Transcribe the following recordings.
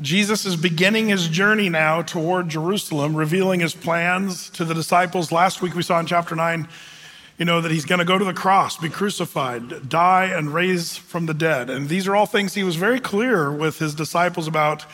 Jesus is beginning his journey now toward Jerusalem, revealing his plans to the disciples. Last week we saw in chapter 9, you know, that he's going to go to the cross, be crucified, die, and raise from the dead. And these are all things he was very clear with his disciples about,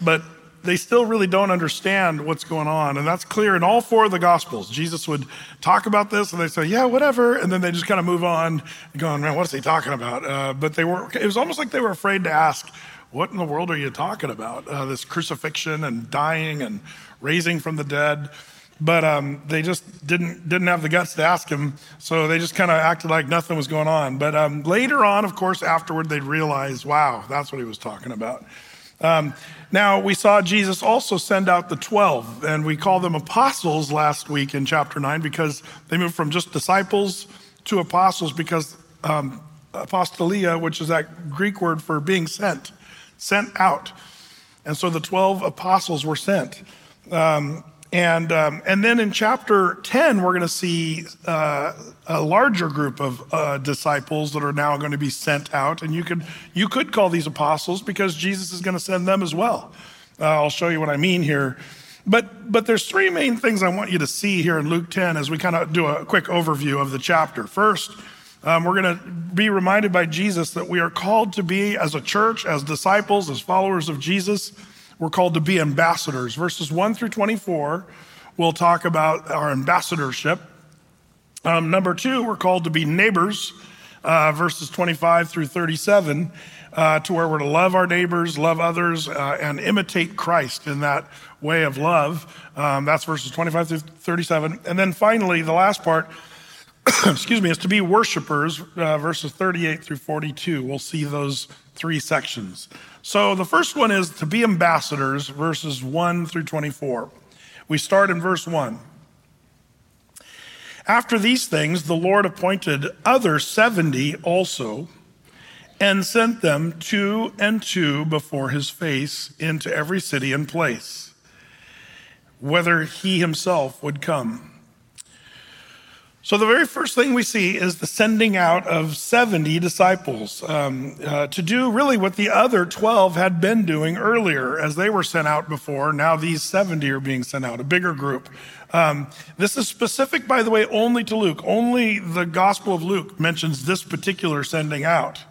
but they still really don't understand what's going on. And that's clear in all four of the Gospels. Jesus would talk about this and they say, yeah, whatever. And then they just kind of move on, going, man, what's he talking about? Uh, but they were, it was almost like they were afraid to ask, what in the world are you talking about? Uh, this crucifixion and dying and raising from the dead. But um, they just didn't didn't have the guts to ask him, so they just kind of acted like nothing was going on. But um, later on, of course, afterward, they'd realize, wow, that's what he was talking about. Um, now, we saw Jesus also send out the 12, and we call them apostles last week in chapter 9 because they moved from just disciples to apostles because um, apostolia, which is that Greek word for being sent sent out. And so the 12 apostles were sent. Um, and, um, and then in chapter 10, we're going to see uh, a larger group of uh, disciples that are now going to be sent out. And you could, you could call these apostles because Jesus is going to send them as well. Uh, I'll show you what I mean here. But, but there's three main things I want you to see here in Luke 10 as we kind of do a quick overview of the chapter. First, um, we're going to be reminded by Jesus that we are called to be, as a church, as disciples, as followers of Jesus, we're called to be ambassadors. Verses 1 through 24 we'll talk about our ambassadorship. Um, number two, we're called to be neighbors, uh, verses 25 through 37, uh, to where we're to love our neighbors, love others, uh, and imitate Christ in that way of love. Um, that's verses 25 through 37. And then finally, the last part, excuse me, is to be worshipers, uh, verses 38 through 42. We'll see those three sections. So the first one is to be ambassadors, verses 1 through 24. We start in verse 1. After these things, the Lord appointed other 70 also and sent them two and two before his face into every city and place, whether he himself would come. So, the very first thing we see is the sending out of 70 disciples um, uh, to do really what the other 12 had been doing earlier as they were sent out before. Now, these 70 are being sent out, a bigger group. Um, this is specific, by the way, only to Luke. Only the Gospel of Luke mentions this particular sending out.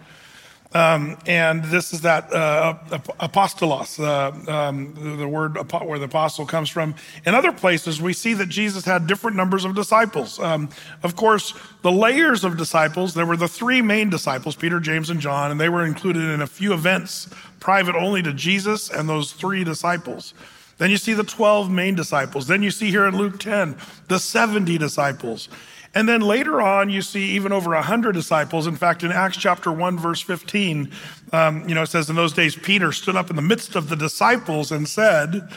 Um, and this is that uh, apostolos, uh, um, the word where the apostle comes from. In other places, we see that Jesus had different numbers of disciples. Um, of course, the layers of disciples, there were the three main disciples, Peter, James, and John, and they were included in a few events private only to Jesus and those three disciples. Then you see the 12 main disciples. Then you see here in Luke 10, the 70 disciples. And then later on, you see even over 100 disciples. In fact, in Acts chapter 1, verse 15, um, you know, it says, In those days, Peter stood up in the midst of the disciples and said,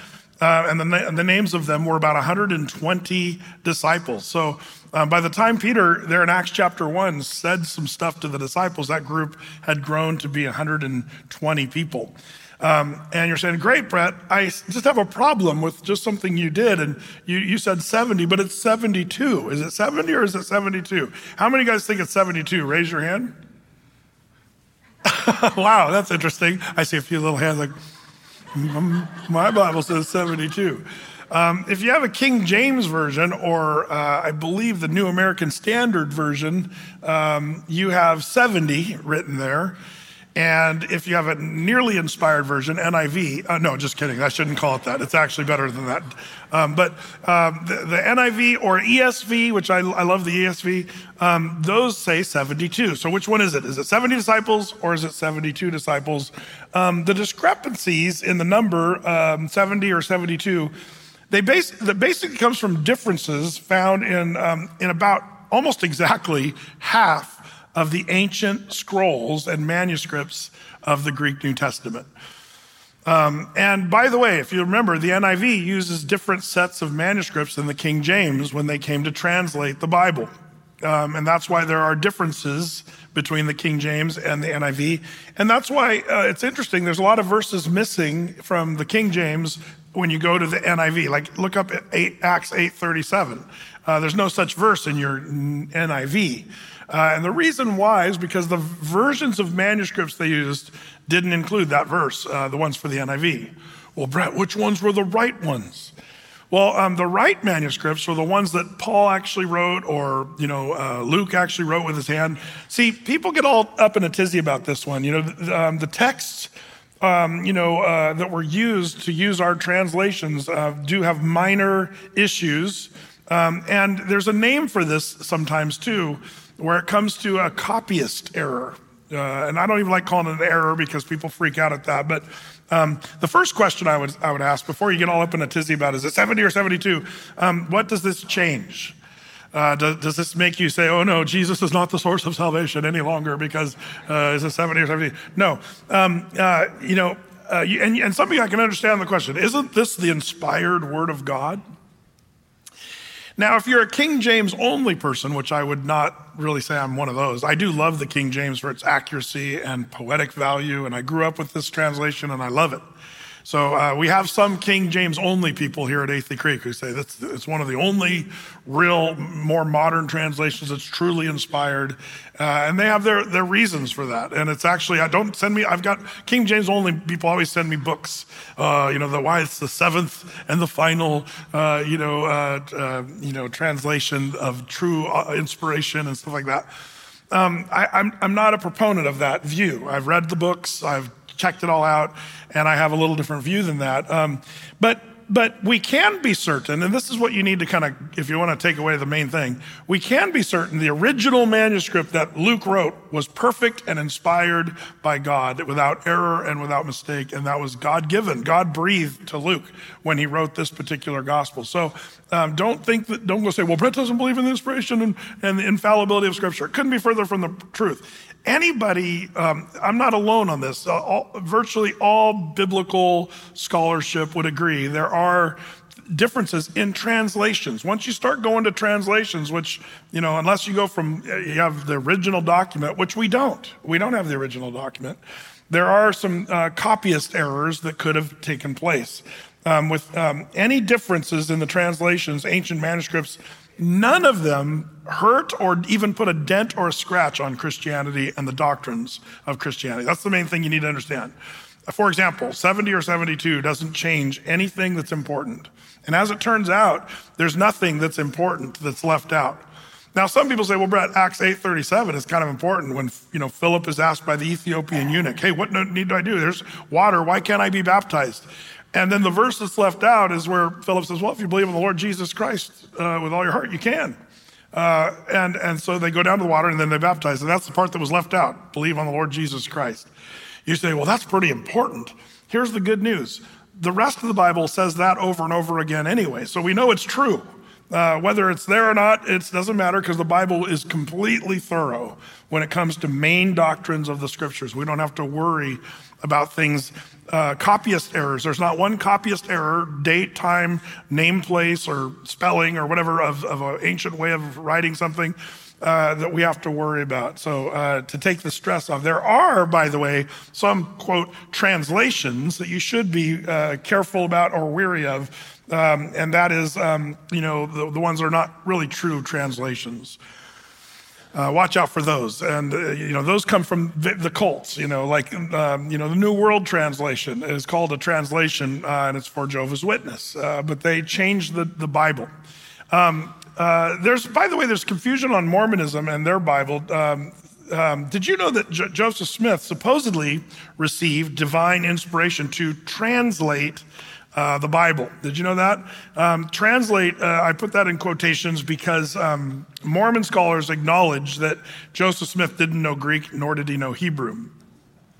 uh, and, the, the names of them were about 120 disciples. So uh, by the time Peter, there in Acts chapter 1, said some stuff to the disciples, that group had grown to be 120 people. Um, and you're saying, Great, Brett, I just have a problem with just something you did. And you, you said 70, but it's 72. Is it 70 or is it 72? How many guys think it's 72? Raise your hand. wow, that's interesting. I see a few little hands like, mm, my Bible says 72. Um, if you have a King James version, or uh, I believe the New American Standard version, um, you have 70 written there. And if you have a nearly inspired version, NIV, uh, no, just kidding. I shouldn't call it that. It's actually better than that. Um, but um, the, the, NIV or ESV, which I, I love the ESV, um, those say 72. So which one is it? Is it 70 disciples or is it 72 disciples? Um, the discrepancies in the number um, 70 or 72, they that basically comes from differences found in, um, in about almost exactly half of the ancient scrolls and manuscripts of the Greek New Testament. Um, and by the way, if you remember, the NIV uses different sets of manuscripts than the King James when they came to translate the Bible. Um, and that's why there are differences between the King James and the NIV. And that's why uh, it's interesting. There's a lot of verses missing from the King James when you go to the NIV. Like look up 8, Acts 8:37. Uh, there's no such verse in your NIV. Uh, and the reason why is because the versions of manuscripts they used didn't include that verse, uh, the ones for the NIV. Well, Brett, which ones were the right ones? Well, um, the right manuscripts were the ones that Paul actually wrote, or you know, uh, Luke actually wrote with his hand. See, people get all up in a tizzy about this one. You know, the, um, the texts, um, you know, uh, that were used to use our translations uh, do have minor issues, um, and there's a name for this sometimes too, where it comes to a copyist error. Uh, and I don't even like calling it an error because people freak out at that, but um, the first question I would, I would ask before you get all up in a tizzy about is it 70 or 72? Um, what does this change? Uh, does, does, this make you say, oh no, Jesus is not the source of salvation any longer because uh, is it 70 or 70? No. Um, uh, you know, uh, you, and, and some of you, I can understand the question. Isn't this the inspired word of God? Now, if you're a King James only person, which I would not really say I'm one of those, I do love the King James for its accuracy and poetic value, and I grew up with this translation and I love it. So uh, we have some King James only people here at Athey Creek who say that's it's one of the only real, more modern translations that's truly inspired, uh, and they have their their reasons for that. And it's actually I don't send me. I've got King James only people always send me books. Uh, you know the why it's the seventh and the final. Uh, you know uh, uh, you know translation of true inspiration and stuff like that. Um, I, I'm, I'm not a proponent of that view. I've read the books. I've checked it all out, and I have a little different view than that. Um, but but we can be certain, and this is what you need to kind of, if you want to take away the main thing, we can be certain the original manuscript that Luke wrote was perfect and inspired by God without error and without mistake. And that was God given. God breathed to Luke when he wrote this particular gospel. So um, don't think that, don't go say, well, Brett doesn't believe in the inspiration and, and the infallibility of Scripture. It couldn't be further from the truth anybody, um, I'm not alone on this, uh, all, virtually all biblical scholarship would agree there are differences in translations. Once you start going to translations, which, you know, unless you go from, uh, you have the original document, which we don't, we don't have the original document, there are some uh, copyist errors that could have taken place. Um, with um, any differences in the translations, ancient manuscripts, None of them hurt or even put a dent or a scratch on Christianity and the doctrines of Christianity. That's the main thing you need to understand. For example, 70 or 72 doesn't change anything that's important. And as it turns out, there's nothing that's important that's left out. Now, some people say, well, Brett, Acts 8.37 is kind of important when, you know, Philip is asked by the Ethiopian eunuch, hey, what need do I do? There's water. Why can't I be baptized? And then the verse that's left out is where Philip says, Well, if you believe in the Lord Jesus Christ uh, with all your heart, you can. Uh, and, and so they go down to the water and then they baptize. And that's the part that was left out believe on the Lord Jesus Christ. You say, Well, that's pretty important. Here's the good news the rest of the Bible says that over and over again anyway. So we know it's true. Uh, whether it's there or not, it doesn't matter because the Bible is completely thorough when it comes to main doctrines of the scriptures. We don't have to worry about things, uh, copyist errors. There's not one copyist error, date, time, name, place, or spelling, or whatever of, of an ancient way of writing something. Uh, that we have to worry about. So, uh, to take the stress off, there are, by the way, some quote translations that you should be uh, careful about or weary of, um, and that is, um, you know, the, the ones that are not really true translations. Uh, watch out for those. And, uh, you know, those come from the, cults, you know, like, um, you know, the New World Translation is called a translation uh, and it's for Jehovah's Witness, uh, but they changed the, the Bible. Um, uh, there's, by the way, there's confusion on Mormonism and their Bible. Um, um did you know that Joseph Smith supposedly received divine inspiration to translate uh, the Bible. Did you know that? Um, translate, uh, I put that in quotations because um, Mormon scholars acknowledge that Joseph Smith didn't know Greek, nor did he know Hebrew.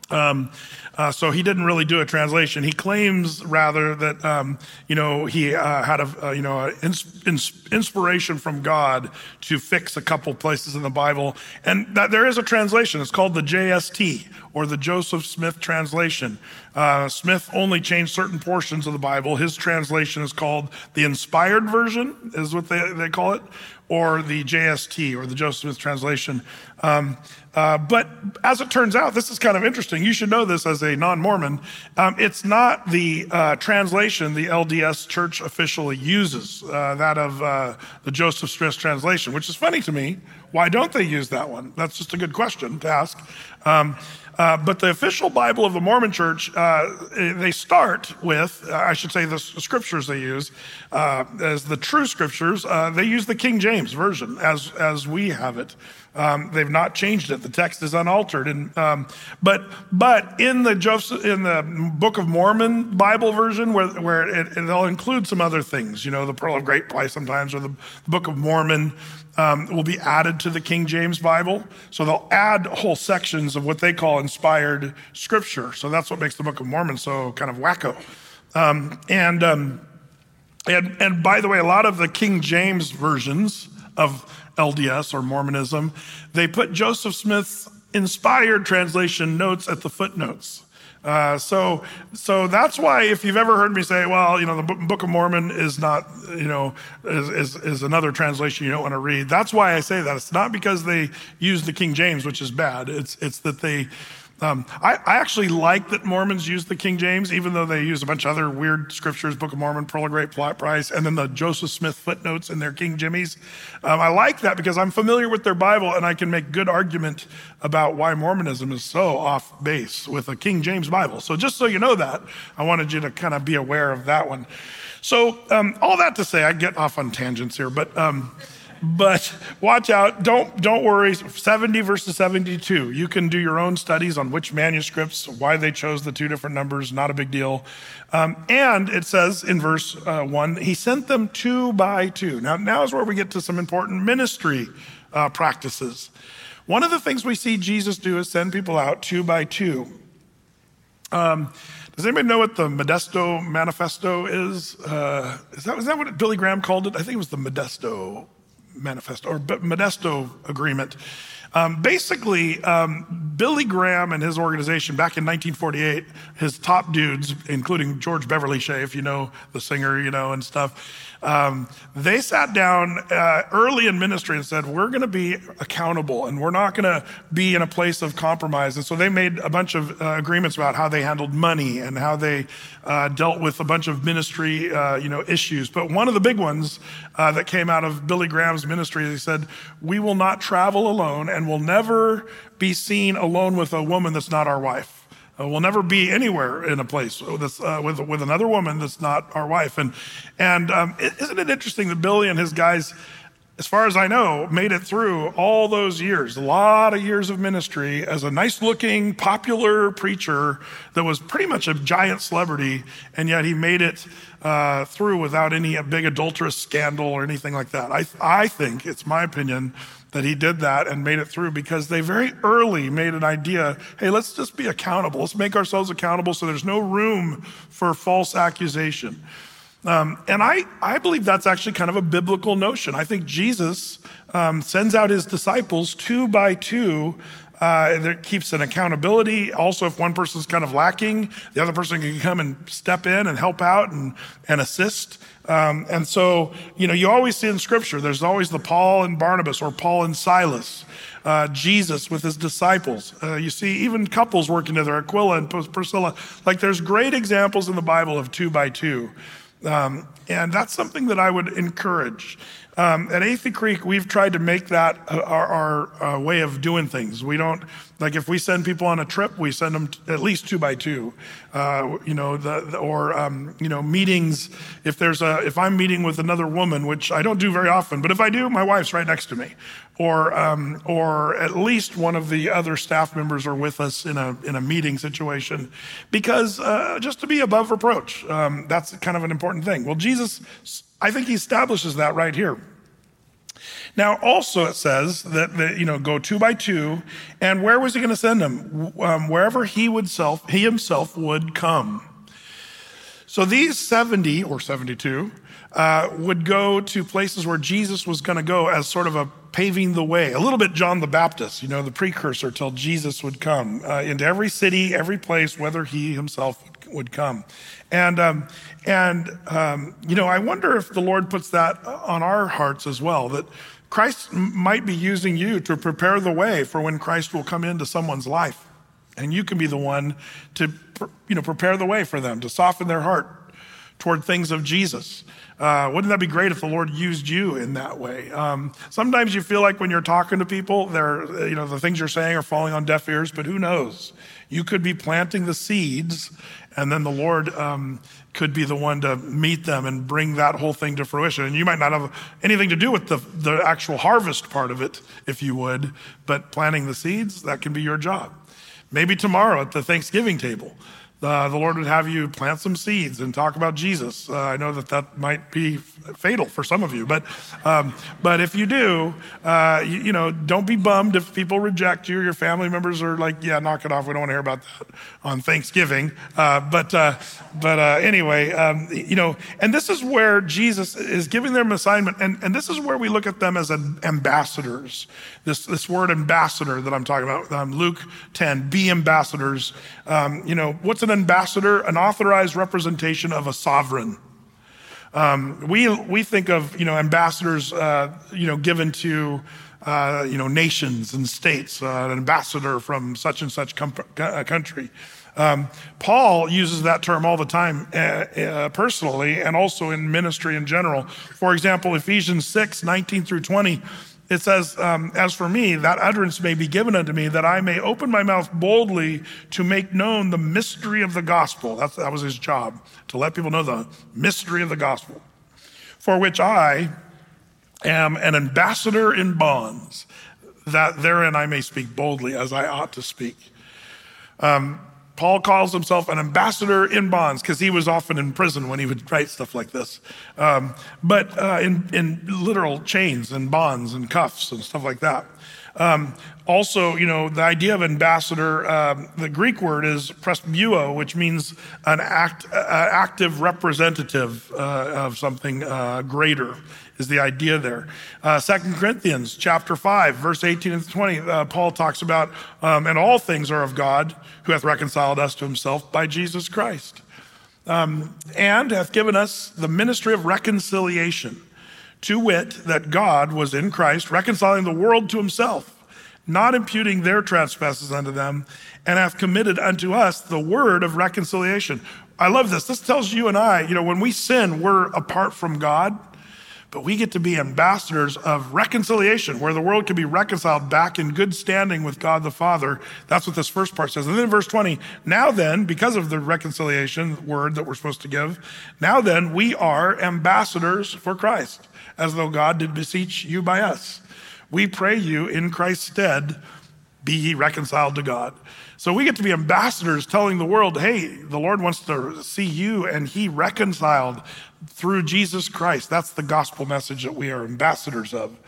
Um, uh, so he didn't really do a translation. He claims rather that um, you know he uh, had a uh, you know ins- ins- inspiration from God to fix a couple places in the Bible, and that there is a translation. It's called the JST or the Joseph Smith translation. Uh, Smith only changed certain portions of the Bible. His translation is called the inspired version, is what they, they call it, or the JST or the Joseph Smith translation. Um, uh, but as it turns out, this is kind of interesting. You should know this as a non Mormon. Um, it's not the uh, translation the LDS church officially uses, uh, that of uh, the Joseph Smith translation, which is funny to me. Why don't they use that one? That's just a good question to ask. Um, uh, but the official Bible of the Mormon Church, uh, they start with, uh, I should say, the scriptures they use uh, as the true scriptures. Uh, they use the King James version as as we have it. Um, they've not changed it. The text is unaltered. And um, but but in the Joseph in the Book of Mormon Bible version, where where it, will include some other things, you know, the Pearl of Great Price sometimes, or the, the Book of Mormon um, will be added to the King James Bible. So they'll add whole sections of what they call inspired scripture. So that's what makes the Book of Mormon so kind of wacko. Um, and, um, and, and by the way, a lot of the King James versions of LDS or Mormonism, they put Joseph Smith's inspired translation notes at the footnotes. Uh, so, so that's why if you've ever heard me say, well, you know, the Book of Mormon is not, you know, is, is, is, another translation you don't want to read. That's why I say that. It's not because they use the King James, which is bad. It's, it's that they um, I, I, actually like that Mormons use the King James, even though they use a bunch of other weird scriptures, Book of Mormon, Pearl of Great Price, and then the Joseph Smith footnotes in their King Jimmies. Um, I like that because I'm familiar with their Bible and I can make good argument about why Mormonism is so off base with a King James Bible. So just so you know that, I wanted you to kind of be aware of that one. So um, all that to say, I get off on tangents here, but. But watch out. Don't, don't worry. 70 versus 72. You can do your own studies on which manuscripts, why they chose the two different numbers. Not a big deal. Um, and it says in verse uh, 1, he sent them two by two. Now, now is where we get to some important ministry uh, practices. One of the things we see Jesus do is send people out two by two. Um, does anybody know what the Modesto Manifesto is? Uh, is, that, is that what Billy Graham called it? I think it was the Modesto manifesto or Modesto agreement. Um, basically, um, Billy Graham and his organization back in 1948, his top dudes, including George Beverly Shea, if you know the singer, you know, and stuff, um, they sat down uh, early in ministry and said, We're going to be accountable and we're not going to be in a place of compromise. And so they made a bunch of uh, agreements about how they handled money and how they uh, dealt with a bunch of ministry uh, you know, issues. But one of the big ones uh, that came out of Billy Graham's ministry, he said, We will not travel alone and will never be seen alone with a woman that's not our wife. Uh, we'll never be anywhere in a place with, uh, with, with, another woman that's not our wife. And, and um, isn't it interesting that Billy and his guys, as far as I know, made it through all those years, a lot of years of ministry as a nice looking, popular preacher that was pretty much a giant celebrity, and yet he made it uh, through without any big adulterous scandal or anything like that. I, I think, it's my opinion, that he did that and made it through because they very early made an idea hey, let's just be accountable. Let's make ourselves accountable so there's no room for false accusation. Um, and I, I believe that's actually kind of a biblical notion. I think Jesus um, sends out his disciples two by two. Uh, that keeps an accountability. Also, if one person's kind of lacking, the other person can come and step in and help out and, and assist. Um, and so, you know, you always see in scripture, there's always the Paul and Barnabas or Paul and Silas, uh, Jesus with his disciples. Uh, you see even couples working together, Aquila and Priscilla. Like there's great examples in the Bible of two by two. Um, and that's something that I would encourage. Um, at Athey Creek, we've tried to make that our, our, our, way of doing things. We don't like if we send people on a trip, we send them at least two by two. Uh, you know, the, the or um, you know meetings. If there's a if I'm meeting with another woman, which I don't do very often, but if I do, my wife's right next to me, or um, or at least one of the other staff members are with us in a in a meeting situation, because uh, just to be above reproach. Um, that's kind of an important thing. Well, Jesus I think he establishes that right here. Now, also it says that, that, you know go two by two, and where was he going to send them? Um, wherever he would self he himself would come. So these seventy or seventy-two uh, would go to places where Jesus was going to go as sort of a paving the way, a little bit John the Baptist, you know, the precursor till Jesus would come uh, into every city, every place, whether he himself would come. And, um, and um, you know, I wonder if the Lord puts that on our hearts as well, that Christ might be using you to prepare the way for when Christ will come into someone's life. And you can be the one to you know, prepare the way for them, to soften their heart toward things of Jesus. Uh, wouldn't that be great if the Lord used you in that way? Um, sometimes you feel like when you're talking to people, they're, you know, the things you're saying are falling on deaf ears, but who knows? You could be planting the seeds, and then the Lord um, could be the one to meet them and bring that whole thing to fruition. And you might not have anything to do with the, the actual harvest part of it, if you would, but planting the seeds, that can be your job. Maybe tomorrow at the Thanksgiving table uh, the Lord would have you plant some seeds and talk about Jesus. Uh, I know that that might be fatal for some of you, but um, but if you do, uh, you, you, know, don't be bummed if people reject you. Your family members are like, "Yeah, knock it off. We don't want to hear about that on Thanksgiving." Uh, but uh, but uh, anyway, um, you know, and this is where Jesus is giving them assignment, and and this is where we look at them as ambassadors. This this word ambassador that I'm talking about, um, Luke 10, be ambassadors. Um, you know, what's an ambassador? An authorized representation of a sovereign. Um, we, we think of, you know, ambassadors, uh, you know, given to, uh, you know, nations and states, uh, an ambassador from such and such com- uh, country. Um, Paul uses that term all the time uh, uh, personally and also in ministry in general. For example, Ephesians 6, 19 through 20 it says, um, As for me, that utterance may be given unto me, that I may open my mouth boldly to make known the mystery of the gospel. That's, that was his job, to let people know the mystery of the gospel, for which I am an ambassador in bonds, that therein I may speak boldly as I ought to speak. Um, Paul calls himself an ambassador in bonds because he was often in prison when he would write stuff like this. Um, but uh, in, in literal chains and bonds and cuffs and stuff like that. Um, also, you know, the idea of ambassador, um, the Greek word is presbuo, which means an act, uh, active representative uh, of something uh, greater is the idea there. Uh, Second Corinthians chapter 5, verse 18 and 20, uh, Paul talks about, um, and all things are of God who hath reconciled us to himself by Jesus Christ. Um, and hath given us the ministry of reconciliation, to wit, that God was in Christ reconciling the world to himself, not imputing their trespasses unto them, and hath committed unto us the word of reconciliation. I love this. This tells you and I, you know, when we sin, we're apart from God but we get to be ambassadors of reconciliation, where the world can be reconciled back in good standing with God the Father. That's what this first part says. And then verse 20, now then, because of the reconciliation word that we're supposed to give, now then, we are ambassadors for Christ, as though God did beseech you by us. We pray you in Christ's stead, be ye reconciled to God. So we get to be ambassadors telling the world, hey, the Lord wants to see you and he reconciled through Jesus Christ. That's the gospel message that we are ambassadors of.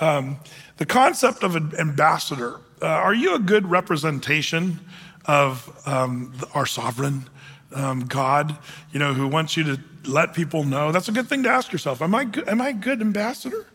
Um, the concept of an ambassador uh, are you a good representation of um, our sovereign um, God, you know, who wants you to let people know? That's a good thing to ask yourself. Am I, good, am I a good ambassador?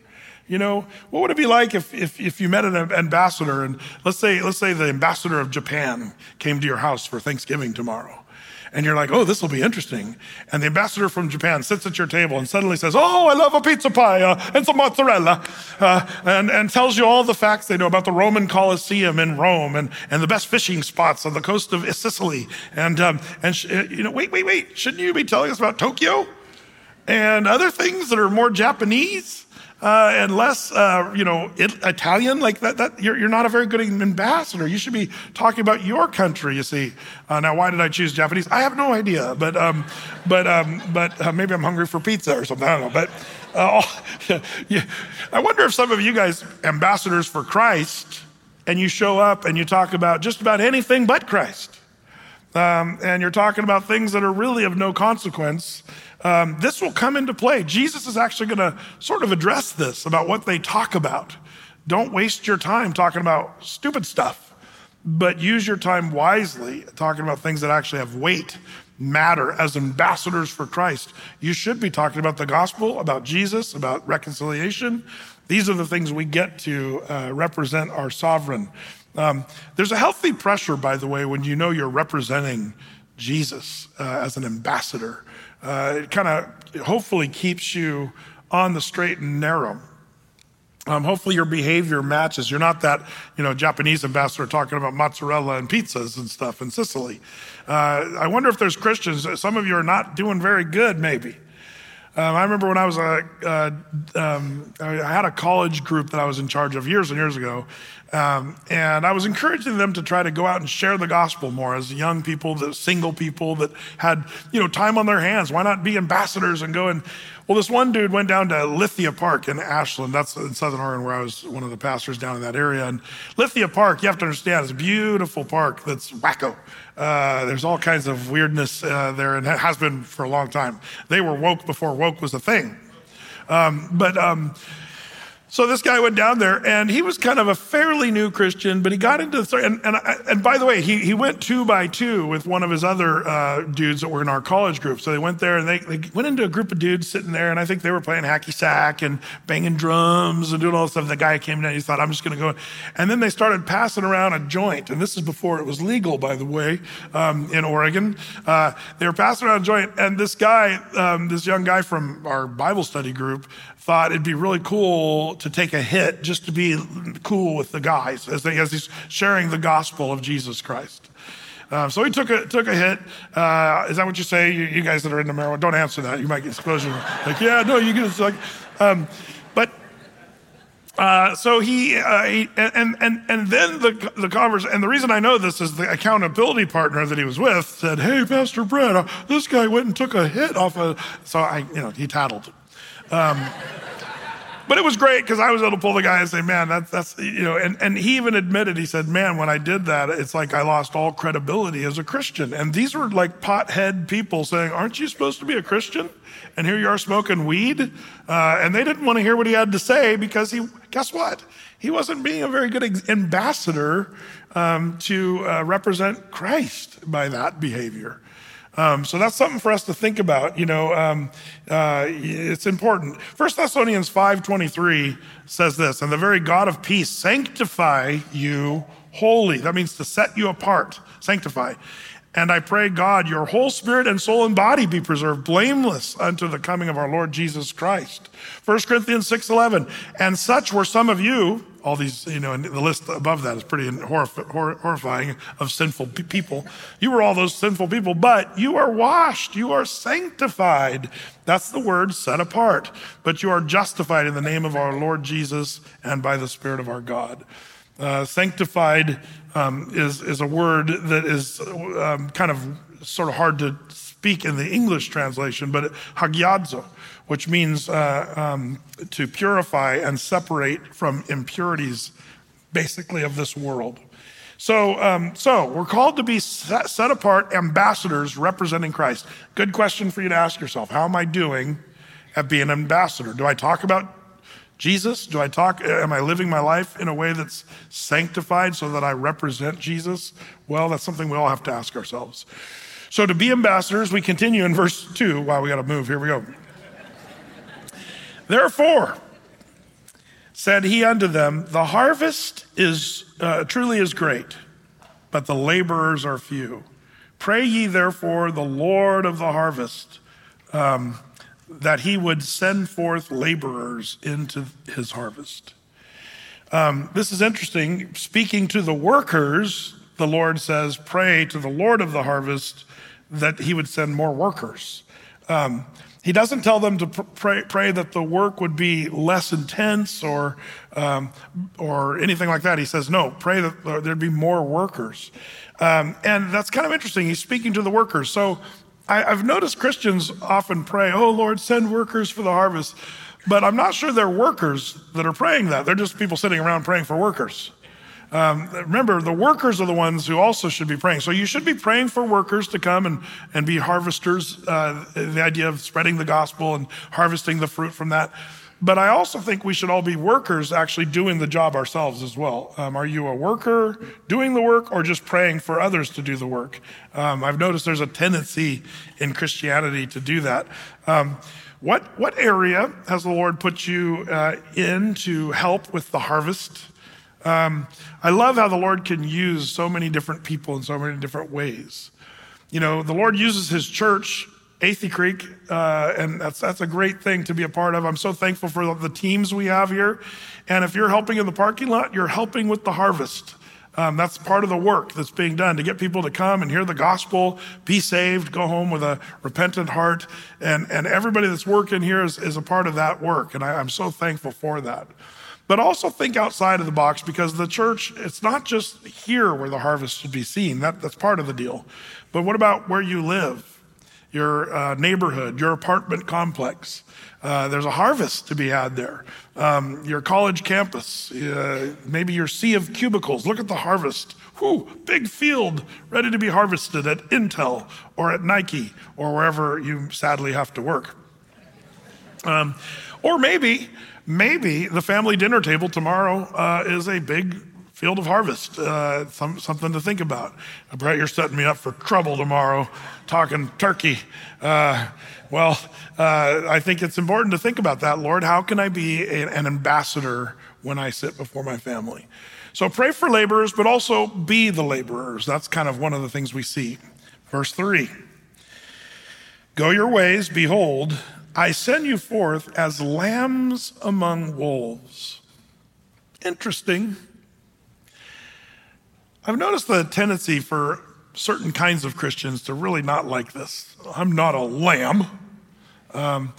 You know, what would it be like if, if, if you met an ambassador and let's say, let's say the ambassador of Japan came to your house for Thanksgiving tomorrow and you're like, oh, this will be interesting. And the ambassador from Japan sits at your table and suddenly says, oh, I love a pizza pie uh, and some mozzarella, uh, and, and tells you all the facts they know about the Roman Colosseum in Rome and, and the best fishing spots on the coast of Sicily. And, um, and sh- uh, you know, wait, wait, wait, shouldn't you be telling us about Tokyo and other things that are more Japanese? Uh, and less, uh, you know, it, Italian, like that, that you're, you're, not a very good ambassador. You should be talking about your country, you see. Uh, now, why did I choose Japanese? I have no idea, but, um, but, um, but uh, maybe I'm hungry for pizza or something. I don't know. But uh, yeah, I wonder if some of you guys, ambassadors for Christ, and you show up and you talk about just about anything but Christ. Um, and you're talking about things that are really of no consequence um, this will come into play. Jesus is actually going to sort of address this about what they talk about. Don't waste your time talking about stupid stuff, but use your time wisely talking about things that actually have weight, matter as ambassadors for Christ. You should be talking about the gospel, about Jesus, about reconciliation. These are the things we get to uh, represent our sovereign. Um, there's a healthy pressure, by the way, when you know you're representing Jesus uh, as an ambassador. Uh, it kind of hopefully keeps you on the straight and narrow. Um, hopefully your behavior matches. You're not that, you know, Japanese ambassador talking about mozzarella and pizzas and stuff in Sicily. Uh, I wonder if there's Christians. Some of you are not doing very good, maybe. Um, I remember when I was a, uh, um, I had a college group that I was in charge of years and years ago, um, and I was encouraging them to try to go out and share the gospel more as young people, the single people that had you know time on their hands. Why not be ambassadors and go and well, this one dude went down to Lithia Park in Ashland. That's in Southern Oregon, where I was one of the pastors down in that area. And Lithia Park, you have to understand, it's a beautiful park that's wacko. Uh, there's all kinds of weirdness uh, there, and has been for a long time. They were woke before woke was a thing. Um, but um, so this guy went down there, and he was kind of a fairly new Christian, but he got into the. And, and, and by the way, he, he went two by two with one of his other uh, dudes that were in our college group. So they went there, and they, they went into a group of dudes sitting there, and I think they were playing hacky sack and banging drums and doing all this stuff. The guy came in, and he thought, I'm just going to go. And then they started passing around a joint, and this is before it was legal, by the way, um, in Oregon. Uh, they were passing around a joint, and this guy, um, this young guy from our Bible study group, thought it'd be really cool to take a hit just to be cool with the guys as, they, as he's sharing the gospel of Jesus Christ. Uh, so he took a took a hit. Uh, is that what you say? You, you, guys that are into marijuana, don't answer that. You might get exposure. like, yeah, no, you get like. Um, but uh, so he, uh, he, and and and then the the converse and the reason I know this is the accountability partner that he was with said, "Hey, Pastor Brett, uh, this guy went and took a hit off of." So I, you know, he tattled. Um, but it was great because I was able to pull the guy and say, man, that's, that's, you know, and, and he even admitted, he said, man, when I did that, it's like I lost all credibility as a Christian. And these were like pothead people saying, aren't you supposed to be a Christian? And here you are smoking weed. Uh, and they didn't want to hear what he had to say because he, guess what? He wasn't being a very good ambassador um, to uh, represent Christ by that behavior. Um, so that's something for us to think about. You know, um, uh, it's important. First Thessalonians five twenty three says this, and the very God of peace sanctify you wholly. That means to set you apart, sanctify. And I pray, God, your whole spirit and soul and body be preserved blameless unto the coming of our Lord Jesus Christ. 1 Corinthians 6.11, and such were some of you, all these, you know, and the list above that is pretty horrifying of sinful people. You were all those sinful people, but you are washed, you are sanctified. That's the word set apart, but you are justified in the name of our Lord Jesus and by the Spirit of our God. Uh, sanctified um, is, is a word that is um, kind of sort of hard to speak in the English translation, but hagiadzo, which means uh, um, to purify and separate from impurities, basically, of this world. So, um, so we're called to be set, set apart ambassadors representing Christ. Good question for you to ask yourself. How am I doing at being an ambassador? Do I talk about Jesus? Do I talk, am I living my life in a way that's sanctified so that I represent Jesus? Well, that's something we all have to ask ourselves. So to be ambassadors, we continue in verse 2. Wow, we got to move. Here we go. Therefore, said he unto them, The harvest is uh, truly is great, but the laborers are few. Pray ye therefore the Lord of the harvest. Um, that he would send forth laborers into his harvest. Um, this is interesting. Speaking to the workers, the Lord says, Pray to the Lord of the harvest that he would send more workers. Um, he doesn't tell them to pray, pray, that the work would be less intense or, um, or anything like that. He says, no, pray that there'd be more workers. Um, and that's kind of interesting. He's speaking to the workers. So I, have noticed Christians often pray, Oh Lord, send workers for the harvest. But I'm not sure they're workers that are praying that. They're just people sitting around praying for workers. Um, remember, the workers are the ones who also should be praying. So you should be praying for workers to come and, and be harvesters, uh, the idea of spreading the gospel and harvesting the fruit from that. But I also think we should all be workers actually doing the job ourselves as well. Um, are you a worker doing the work or just praying for others to do the work? Um, I've noticed there's a tendency in Christianity to do that. Um, what, what area has the Lord put you uh, in to help with the harvest? Um, I love how the Lord can use so many different people in so many different ways. You know, the Lord uses his church Athey Creek, uh, and that's that's a great thing to be a part of. I'm so thankful for the teams we have here, and if you're helping in the parking lot, you're helping with the harvest. Um, that's part of the work that's being done to get people to come and hear the gospel, be saved, go home with a repentant heart. And, and everybody that's working here is, is a part of that work. And I, I'm so thankful for that. But also think outside of the box because the church, it's not just here where the harvest should be seen. That, that's part of the deal. But what about where you live? Your uh, neighborhood, your apartment complex. Uh, there's a harvest to be had there. Um, your college campus, uh, maybe your sea of cubicles. Look at the harvest. Whew, big field ready to be harvested at Intel or at Nike or wherever you sadly have to work. Um, or maybe, maybe the family dinner table tomorrow uh, is a big field of harvest, uh, some, something to think about. Brett, you're setting me up for trouble tomorrow talking turkey. Uh, well, uh, I think it's important to think about that, Lord. How can I be a, an ambassador when I sit before my family? So pray for laborers, but also be the laborers. That's kind of one of the things we see. Verse 3 Go your ways, behold, I send you forth as lambs among wolves. Interesting. I've noticed the tendency for certain kinds of Christians to really not like this. I'm not a lamb. Um,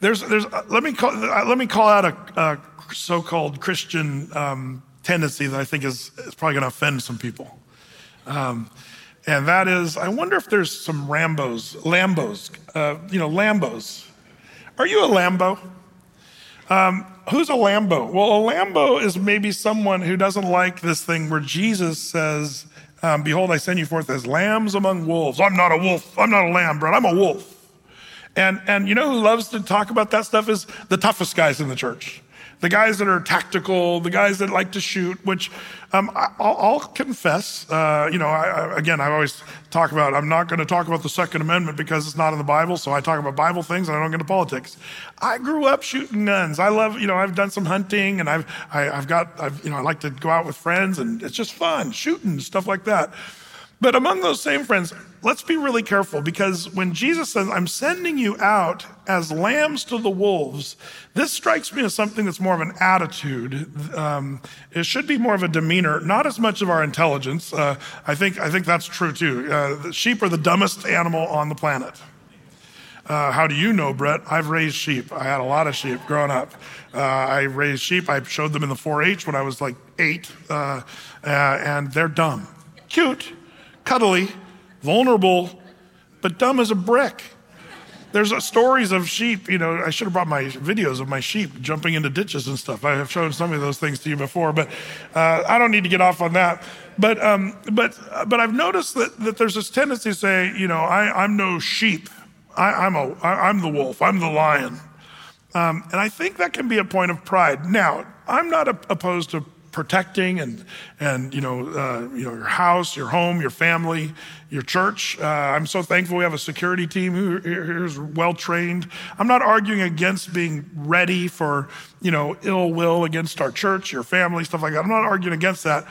there's, there's, uh, let, me call, uh, let me call out a, a so called Christian um, tendency that I think is, is probably going to offend some people. Um, and that is, I wonder if there's some Rambos, Lambos, uh, you know, Lambos. Are you a Lambo? Um, who's a Lambo? Well, a Lambo is maybe someone who doesn't like this thing where Jesus says, um, Behold, I send you forth as lambs among wolves. I'm not a wolf. I'm not a lamb, bro. I'm a wolf. And, and you know who loves to talk about that stuff is the toughest guys in the church the guys that are tactical, the guys that like to shoot, which um, I'll, I'll, confess, uh, you know, I, again, I always talk about, I'm not going to talk about the Second Amendment because it's not in the Bible, so I talk about Bible things and I don't get into politics. I grew up shooting guns. I love, you know, I've done some hunting and I've, i have got, I've, you know, I like to go out with friends and it's just fun, shooting, stuff like that. But among those same friends, let's be really careful because when Jesus says, I'm sending you out as lambs to the wolves, this strikes me as something that's more of an attitude. Um, it should be more of a demeanor, not as much of our intelligence. Uh, I, think, I think that's true too. Uh, sheep are the dumbest animal on the planet. Uh, how do you know, Brett? I've raised sheep. I had a lot of sheep growing up. Uh, I raised sheep. I showed them in the 4 H when I was like eight, uh, uh, and they're dumb. Cute, cuddly, vulnerable, but dumb as a brick. There's stories of sheep, you know, I should have brought my videos of my sheep jumping into ditches and stuff. I have shown some of those things to you before, but uh, I don't need to get off on that. But, um, but, but I've noticed that, that there's this tendency to say, you know, I, I'm no sheep. I, I'm, a, I, I'm the wolf. I'm the lion. Um, and I think that can be a point of pride. Now, I'm not a, opposed to protecting and, and you, know, uh, you know, your house, your home, your family, your church. Uh, I'm so thankful we have a security team who is well trained. I'm not arguing against being ready for, you know, ill will against our church, your family, stuff like that. I'm not arguing against that.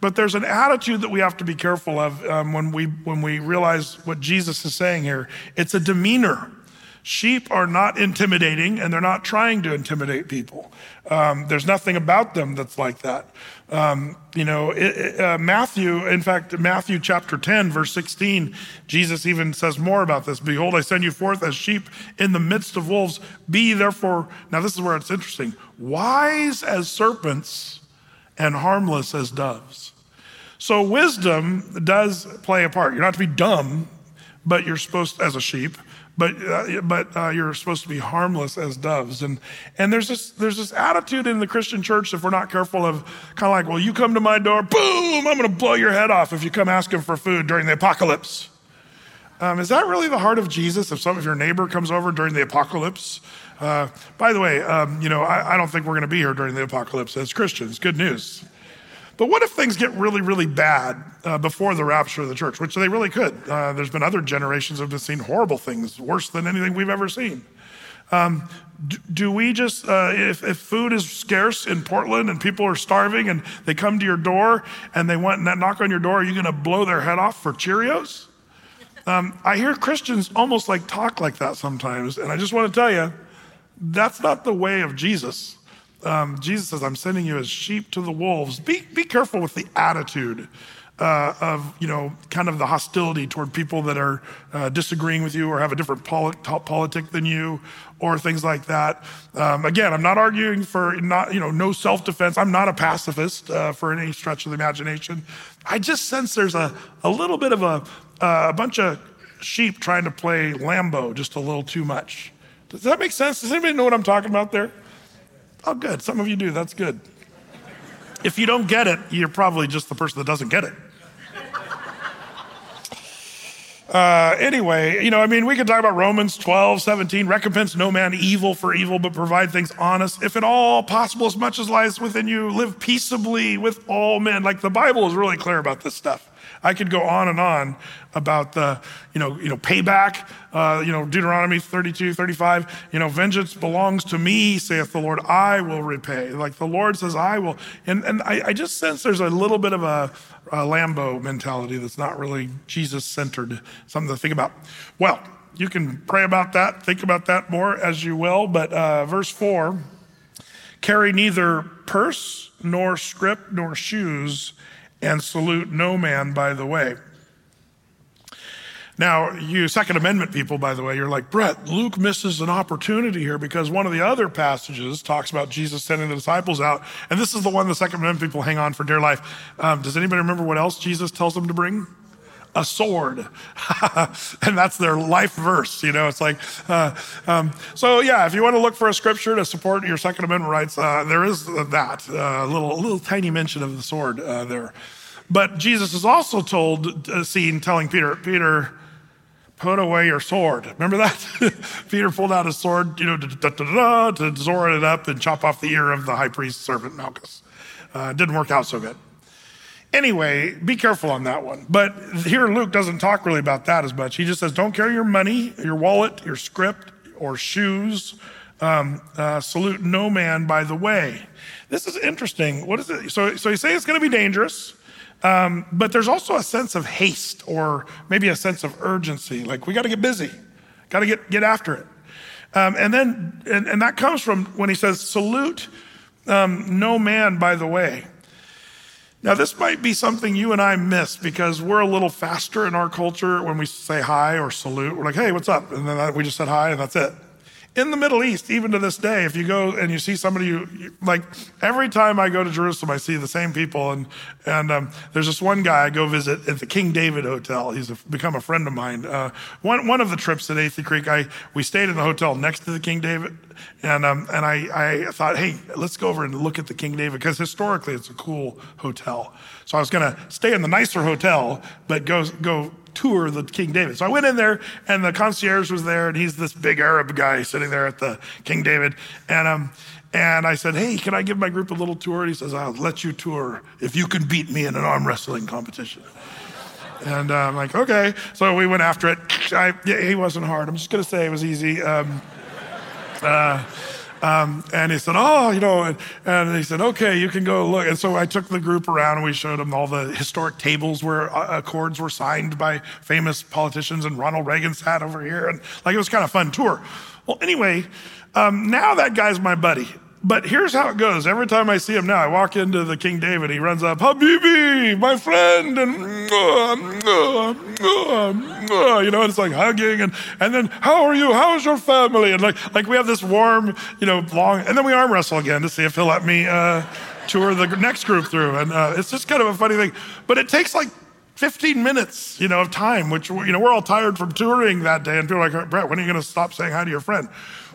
But there's an attitude that we have to be careful of um, when, we, when we realize what Jesus is saying here. It's a demeanor. Sheep are not intimidating and they're not trying to intimidate people. Um, there's nothing about them that's like that. Um, you know, it, it, uh, Matthew, in fact, Matthew chapter 10, verse 16, Jesus even says more about this. Behold, I send you forth as sheep in the midst of wolves. Be therefore, now this is where it's interesting, wise as serpents and harmless as doves. So wisdom does play a part. You're not to be dumb, but you're supposed, as a sheep, but, uh, but uh, you're supposed to be harmless as doves. And, and there's, this, there's this attitude in the Christian church, if we're not careful, of kind of like, well, you come to my door, boom, I'm going to blow your head off if you come asking for food during the apocalypse. Um, is that really the heart of Jesus? If some of your neighbor comes over during the apocalypse, uh, by the way, um, you know, I, I don't think we're going to be here during the apocalypse as Christians. Good news. But what if things get really, really bad uh, before the rapture of the church, which they really could? Uh, there's been other generations that have seen horrible things, worse than anything we've ever seen. Um, do, do, we just, uh, if, if, food is scarce in Portland and people are starving and they come to your door and they want and knock on your door, are you going to blow their head off for Cheerios? Um, I hear Christians almost like talk like that sometimes. And I just want to tell you, that's not the way of Jesus. Um, Jesus says, I'm sending you as sheep to the wolves. Be, be careful with the attitude uh, of, you know, kind of the hostility toward people that are uh, disagreeing with you or have a different polit- politic than you or things like that. Um, again, I'm not arguing for not, you know, no self-defense. I'm not a pacifist uh, for any stretch of the imagination. I just sense there's a, a little bit of a, a bunch of sheep trying to play Lambo just a little too much. Does that make sense? Does anybody know what I'm talking about there? Oh, good. Some of you do. That's good. If you don't get it, you're probably just the person that doesn't get it. Uh, anyway, you know, I mean, we could talk about Romans 12, 17, recompense no man evil for evil, but provide things honest. If at all possible, as much as lies within you, live peaceably with all men. Like the Bible is really clear about this stuff. I could go on and on about the, you know, you know, payback, uh, you know, Deuteronomy 32, 35, you know, vengeance belongs to me, saith the Lord, I will repay. Like the Lord says, I will. And, and I, I just sense there's a little bit of a, a Rambo mentality that's not really Jesus centered, something to think about. Well, you can pray about that, think about that more as you will, but uh, verse 4 carry neither purse nor scrip nor shoes and salute no man by the way. Now, you Second Amendment people, by the way, you're like, Brett, Luke misses an opportunity here because one of the other passages talks about Jesus sending the disciples out. And this is the one the Second Amendment people hang on for dear life. Um, does anybody remember what else Jesus tells them to bring? A sword. and that's their life verse. You know, it's like, uh, um, so yeah, if you want to look for a scripture to support your Second Amendment rights, uh, there is that uh, little, little tiny mention of the sword uh, there. But Jesus is also told, uh, seen telling Peter, Peter, put away your sword. Remember that? Peter pulled out his sword, you know, to, to zor it up and chop off the ear of the high priest's servant Malchus. Uh, didn't work out so good. Anyway, be careful on that one. But here Luke doesn't talk really about that as much. He just says, don't carry your money, your wallet, your script, or shoes. Um, uh, salute no man by the way. This is interesting. What is it? So, so you say it's going to be dangerous, um, but there's also a sense of haste or maybe a sense of urgency. Like we got to get busy, got to get get after it. Um, and then, and, and, that comes from when he says, salute um, no man by the way. Now, this might be something you and I miss because we're a little faster in our culture when we say hi or salute. We're like, hey, what's up? And then we just said hi and that's it. In the Middle East, even to this day, if you go and you see somebody, you, you like every time I go to Jerusalem, I see the same people. And and um, there's this one guy I go visit at the King David Hotel. He's a, become a friend of mine. Uh, one one of the trips at Athey Creek, I we stayed in the hotel next to the King David, and um, and I I thought, hey, let's go over and look at the King David because historically it's a cool hotel. So I was going to stay in the nicer hotel, but go go tour the King David. So I went in there, and the concierge was there, and he's this big Arab guy sitting there at the King David, and um, and I said, "Hey, can I give my group a little tour?" And he says, "I'll let you tour if you can beat me in an arm wrestling competition." And uh, I'm like, "Okay." So we went after it. I, yeah, he wasn't hard. I'm just gonna say it was easy. Um, uh, um, and he said, Oh, you know, and, and, he said, Okay, you can go look. And so I took the group around and we showed them all the historic tables where uh, accords were signed by famous politicians, and Ronald Reagan sat over here. And like it was kind of fun tour. Well, anyway, um, now that guy's my buddy. But here's how it goes. Every time I see him now, I walk into the King David. He runs up, Habibi, my friend, and you know, and it's like hugging, and and then how are you? How is your family? And like like we have this warm, you know, long, and then we arm wrestle again to see if he'll let me uh, tour the next group through. And uh, it's just kind of a funny thing, but it takes like 15 minutes, you know, of time, which, you know, we're all tired from touring that day. And people are like, Brett, when are you going to stop saying hi to your friend?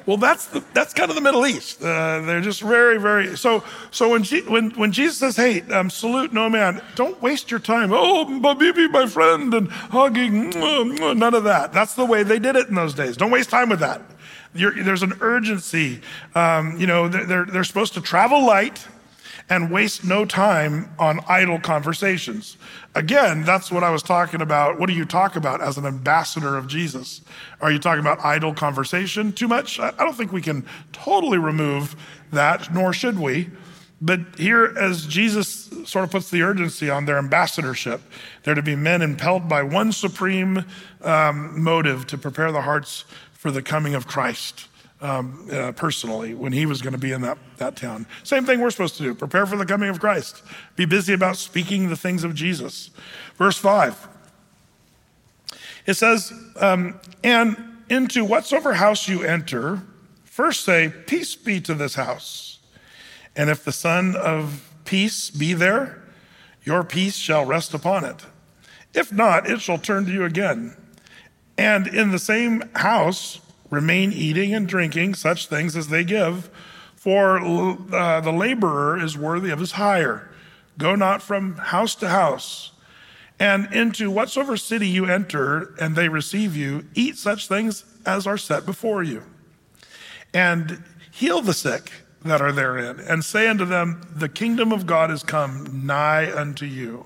Well, that's the, that's kind of the Middle East. Uh, they're just very, very. So, so when, G, when, when Jesus says, "Hey, um, salute no man," don't waste your time. Oh, Habibi, my friend, and hugging. None of that. That's the way they did it in those days. Don't waste time with that. You're, there's an urgency. Um, you know, they're, they're supposed to travel light and waste no time on idle conversations. Again, that's what I was talking about. What do you talk about as an ambassador of Jesus? Are you talking about idle conversation too much? I don't think we can totally remove that, nor should we. But here, as Jesus sort of puts the urgency on their ambassadorship, they're to be men impelled by one supreme um, motive to prepare the hearts for the coming of Christ um, uh, personally when he was going to be in that, that town. Same thing we're supposed to do prepare for the coming of Christ, be busy about speaking the things of Jesus. Verse 5 it says, um, And into whatsoever house you enter, first say, Peace be to this house. And if the Son of Peace be there, your peace shall rest upon it. If not, it shall turn to you again. And in the same house, remain eating and drinking such things as they give, for uh, the laborer is worthy of his hire. Go not from house to house. And into whatsoever city you enter, and they receive you, eat such things as are set before you. And heal the sick that are therein, and say unto them, The kingdom of God is come nigh unto you.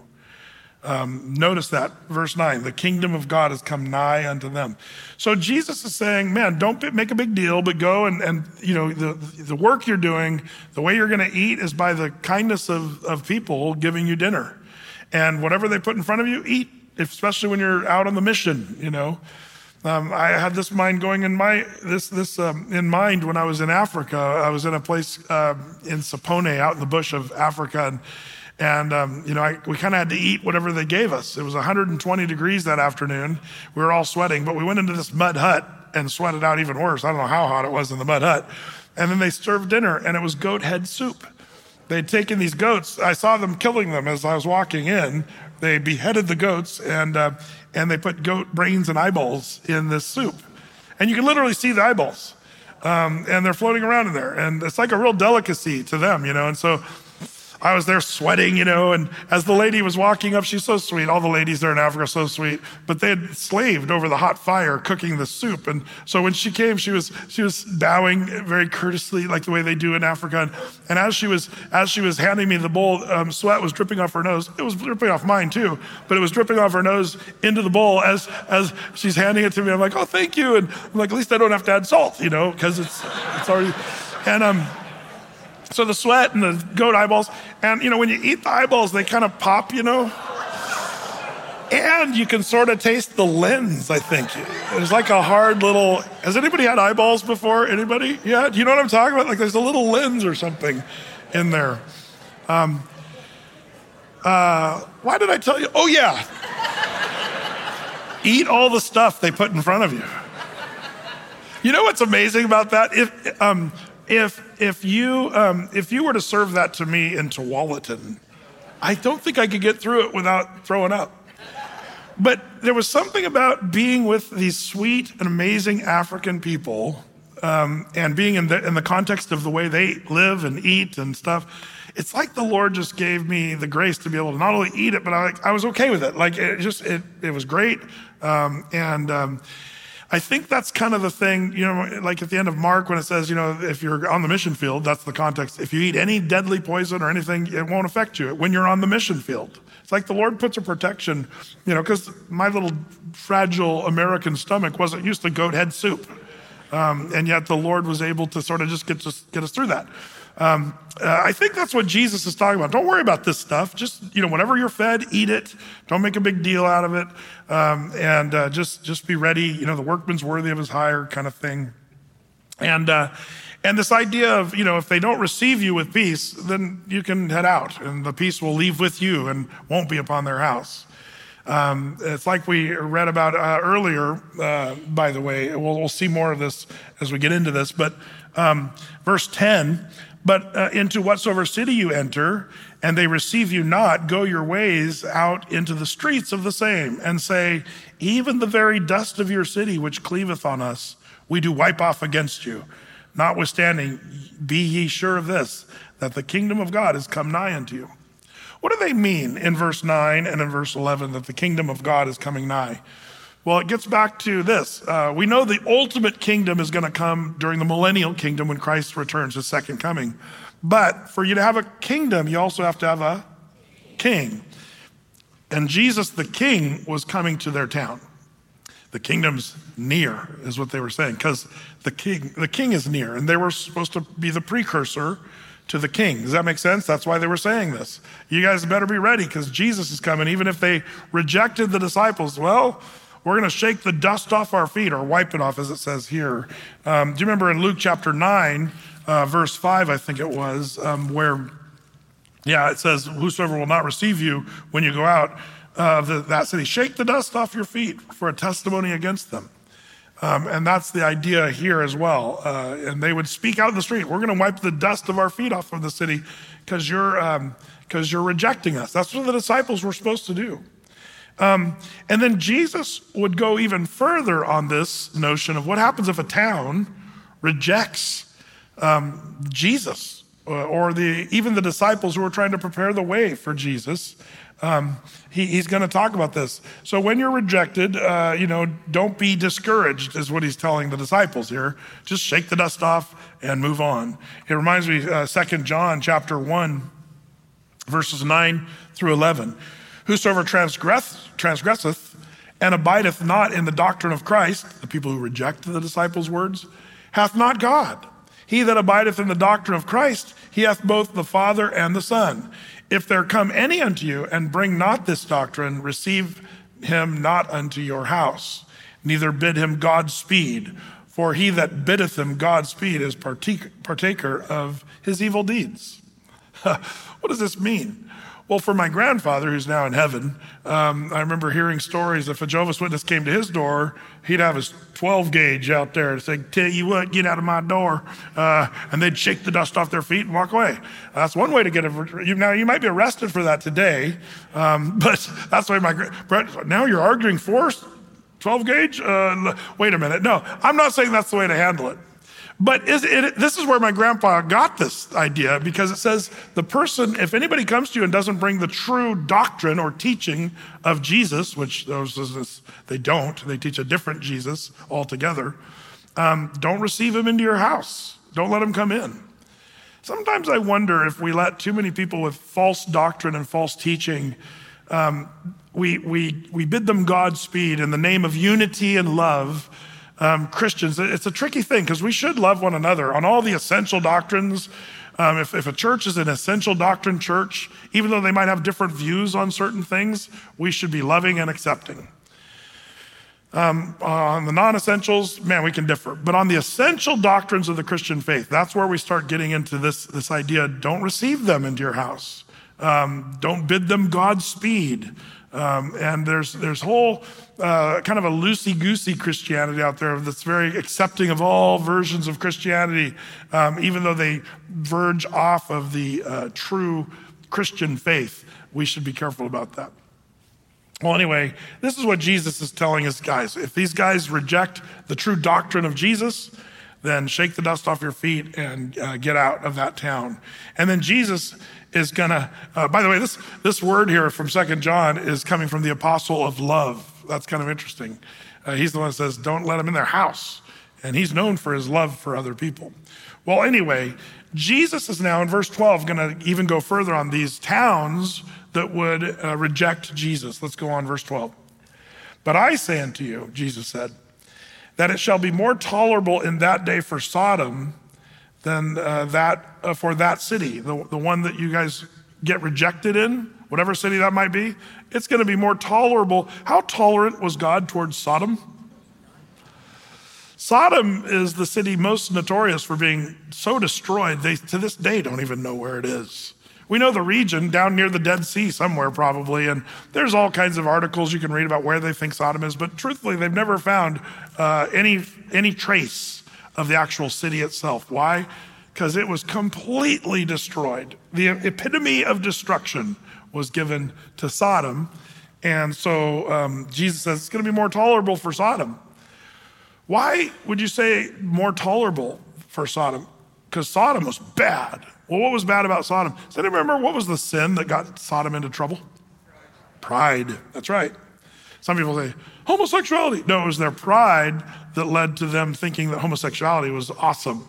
Um, notice that, verse 9, the kingdom of God has come nigh unto them. So Jesus is saying, man, don't make a big deal, but go and, and you know, the, the work you're doing, the way you're going to eat is by the kindness of, of people giving you dinner. And whatever they put in front of you, eat, especially when you're out on the mission, you know. Um, I had this mind going in my this this um, in mind when I was in Africa. I was in a place uh, in Sapone, out in the bush of Africa, and and, um, you know, I, we kind of had to eat whatever they gave us. It was 120 degrees that afternoon. We were all sweating, but we went into this mud hut and sweated out even worse. I don't know how hot it was in the mud hut. And then they served dinner, and it was goat head soup. They'd taken these goats. I saw them killing them as I was walking in. They beheaded the goats, and, uh, and they put goat brains and eyeballs in this soup. And you can literally see the eyeballs. Um, and they're floating around in there. And it's like a real delicacy to them, you know. And so I was there sweating, you know, and as the lady was walking up, she's so sweet. All the ladies there in Africa are so sweet, but they had slaved over the hot fire cooking the soup. And so when she came, she was, she was bowing very courteously, like the way they do in Africa. And, and as she was, as she was handing me the bowl, um, sweat was dripping off her nose. It was dripping off mine too, but it was dripping off her nose into the bowl as, as she's handing it to me. I'm like, oh, thank you. And I'm like, at least I don't have to add salt, you know, because it's, it's already, and, um, so the sweat and the goat eyeballs. And, you know, when you eat the eyeballs, they kind of pop, you know? And you can sort of taste the lens, I think. There's like a hard little. Has anybody had eyeballs before? Anybody? Yeah? Do you know what I'm talking about? Like there's a little lens or something in there. Um, uh, why did I tell you? Oh, yeah. Eat all the stuff they put in front of you. You know what's amazing about that? If, um, if, if, you, um, if you were to serve that to me in Tualatin, I don't think I could get through it without throwing up. But there was something about being with these sweet and amazing African people um, and being in the, in the context of the way they live and eat and stuff. It's like the Lord just gave me the grace to be able to not only eat it, but I, I was okay with it. Like it just, it, it was great. Um, and, um, I think that's kind of the thing, you know, like at the end of Mark when it says, you know, if you're on the mission field, that's the context. If you eat any deadly poison or anything, it won't affect you when you're on the mission field. It's like the Lord puts a protection, you know, because my little fragile American stomach wasn't used to goat head soup. Um, and yet the Lord was able to sort of just get, just get us through that. Um, uh, I think that's what Jesus is talking about. Don't worry about this stuff. Just, you know, whenever you're fed, eat it. Don't make a big deal out of it. Um, and uh, just, just be ready. You know, the workman's worthy of his hire kind of thing. And, uh, and this idea of, you know, if they don't receive you with peace, then you can head out and the peace will leave with you and won't be upon their house. Um, it's like we read about uh, earlier, uh, by the way. We'll, we'll, see more of this as we get into this. But um, verse 10 but uh, into whatsoever city you enter, and they receive you not, go your ways out into the streets of the same, and say, Even the very dust of your city, which cleaveth on us, we do wipe off against you. Notwithstanding, be ye sure of this, that the kingdom of God is come nigh unto you. What do they mean in verse 9 and in verse 11 that the kingdom of God is coming nigh? Well, it gets back to this. Uh, we know the ultimate kingdom is going to come during the millennial kingdom when Christ returns, his second coming. But for you to have a kingdom, you also have to have a king. And Jesus, the king, was coming to their town. The kingdom's near, is what they were saying, because the king, the king is near, and they were supposed to be the precursor to the king. Does that make sense? That's why they were saying this. You guys better be ready because Jesus is coming. Even if they rejected the disciples, well, we're going to shake the dust off our feet or wipe it off, as it says here. Um, do you remember in Luke chapter 9, uh, verse 5, I think it was, um, where, yeah, it says, Whosoever will not receive you when you go out of the, that city, shake the dust off your feet for a testimony against them. Um, and that's the idea here as well. Uh, and they would speak out in the street. We're going to wipe the dust of our feet off of the city because you're um, you're rejecting us. That's what the disciples were supposed to do. Um, and then Jesus would go even further on this notion of what happens if a town rejects um, Jesus or, uh, the even the disciples who are trying to prepare the way for Jesus. Um, he, he's going to talk about this. So when you're rejected, uh, you know, don't be discouraged, is what he's telling the disciples here. Just shake the dust off and move on. It reminds me, uh, 2 John chapter 1, verses 9 through 11. Whosoever transgress, transgresseth and abideth not in the doctrine of Christ, the people who reject the disciples' words, hath not God. He that abideth in the doctrine of Christ, he hath both the Father and the Son. If there come any unto you and bring not this doctrine, receive him not unto your house, neither bid him Godspeed, for he that biddeth him Godspeed is partaker of his evil deeds. what does this mean? Well, for my grandfather, who's now in heaven, um, I remember hearing stories. If a Jehovah's Witness came to his door, he'd have his 12 gauge out there and say, Tell you what, get out of my door. Uh, and they'd shake the dust off their feet and walk away. That's one way to get it. Now, you might be arrested for that today, um, but that's way my. Brett, now you're arguing for 12 gauge? Uh, wait a minute. No, I'm not saying that's the way to handle it. But it, this is where my grandpa got this idea because it says the person, if anybody comes to you and doesn't bring the true doctrine or teaching of Jesus, which those they don't, they teach a different Jesus altogether, um, don't receive him into your house. Don't let him come in. Sometimes I wonder if we let too many people with false doctrine and false teaching, um, we, we, we bid them Godspeed in the name of unity and love um, Christians, it's a tricky thing because we should love one another on all the essential doctrines. Um, if, if a church is an essential doctrine church, even though they might have different views on certain things, we should be loving and accepting. Um, on the non essentials, man, we can differ. But on the essential doctrines of the Christian faith, that's where we start getting into this, this idea don't receive them into your house, um, don't bid them Godspeed. Um, and there's, there's whole uh, kind of a loosey goosey Christianity out there that's very accepting of all versions of Christianity, um, even though they verge off of the uh, true Christian faith. We should be careful about that. Well, anyway, this is what Jesus is telling his guys. If these guys reject the true doctrine of Jesus, then shake the dust off your feet and uh, get out of that town. And then Jesus is gonna, uh, by the way, this, this word here from Second John is coming from the apostle of love. That's kind of interesting. Uh, he's the one that says, don't let them in their house. And he's known for his love for other people. Well, anyway, Jesus is now in verse 12 going to even go further on these towns that would uh, reject Jesus. Let's go on, verse 12. But I say unto you, Jesus said, that it shall be more tolerable in that day for Sodom than uh, that uh, for that city, the, the one that you guys get rejected in, whatever city that might be. It's going to be more tolerable. How tolerant was God towards Sodom? Sodom is the city most notorious for being so destroyed, they to this day don't even know where it is. We know the region down near the Dead Sea somewhere, probably, and there's all kinds of articles you can read about where they think Sodom is, but truthfully, they've never found uh, any, any trace of the actual city itself. Why? Because it was completely destroyed. The epitome of destruction was given to Sodom. And so um, Jesus says it's going to be more tolerable for Sodom. Why would you say more tolerable for Sodom? Because Sodom was bad. Well, what was bad about Sodom? Does anyone remember what was the sin that got Sodom into trouble? Pride. That's right. Some people say homosexuality. No, it was their pride that led to them thinking that homosexuality was awesome.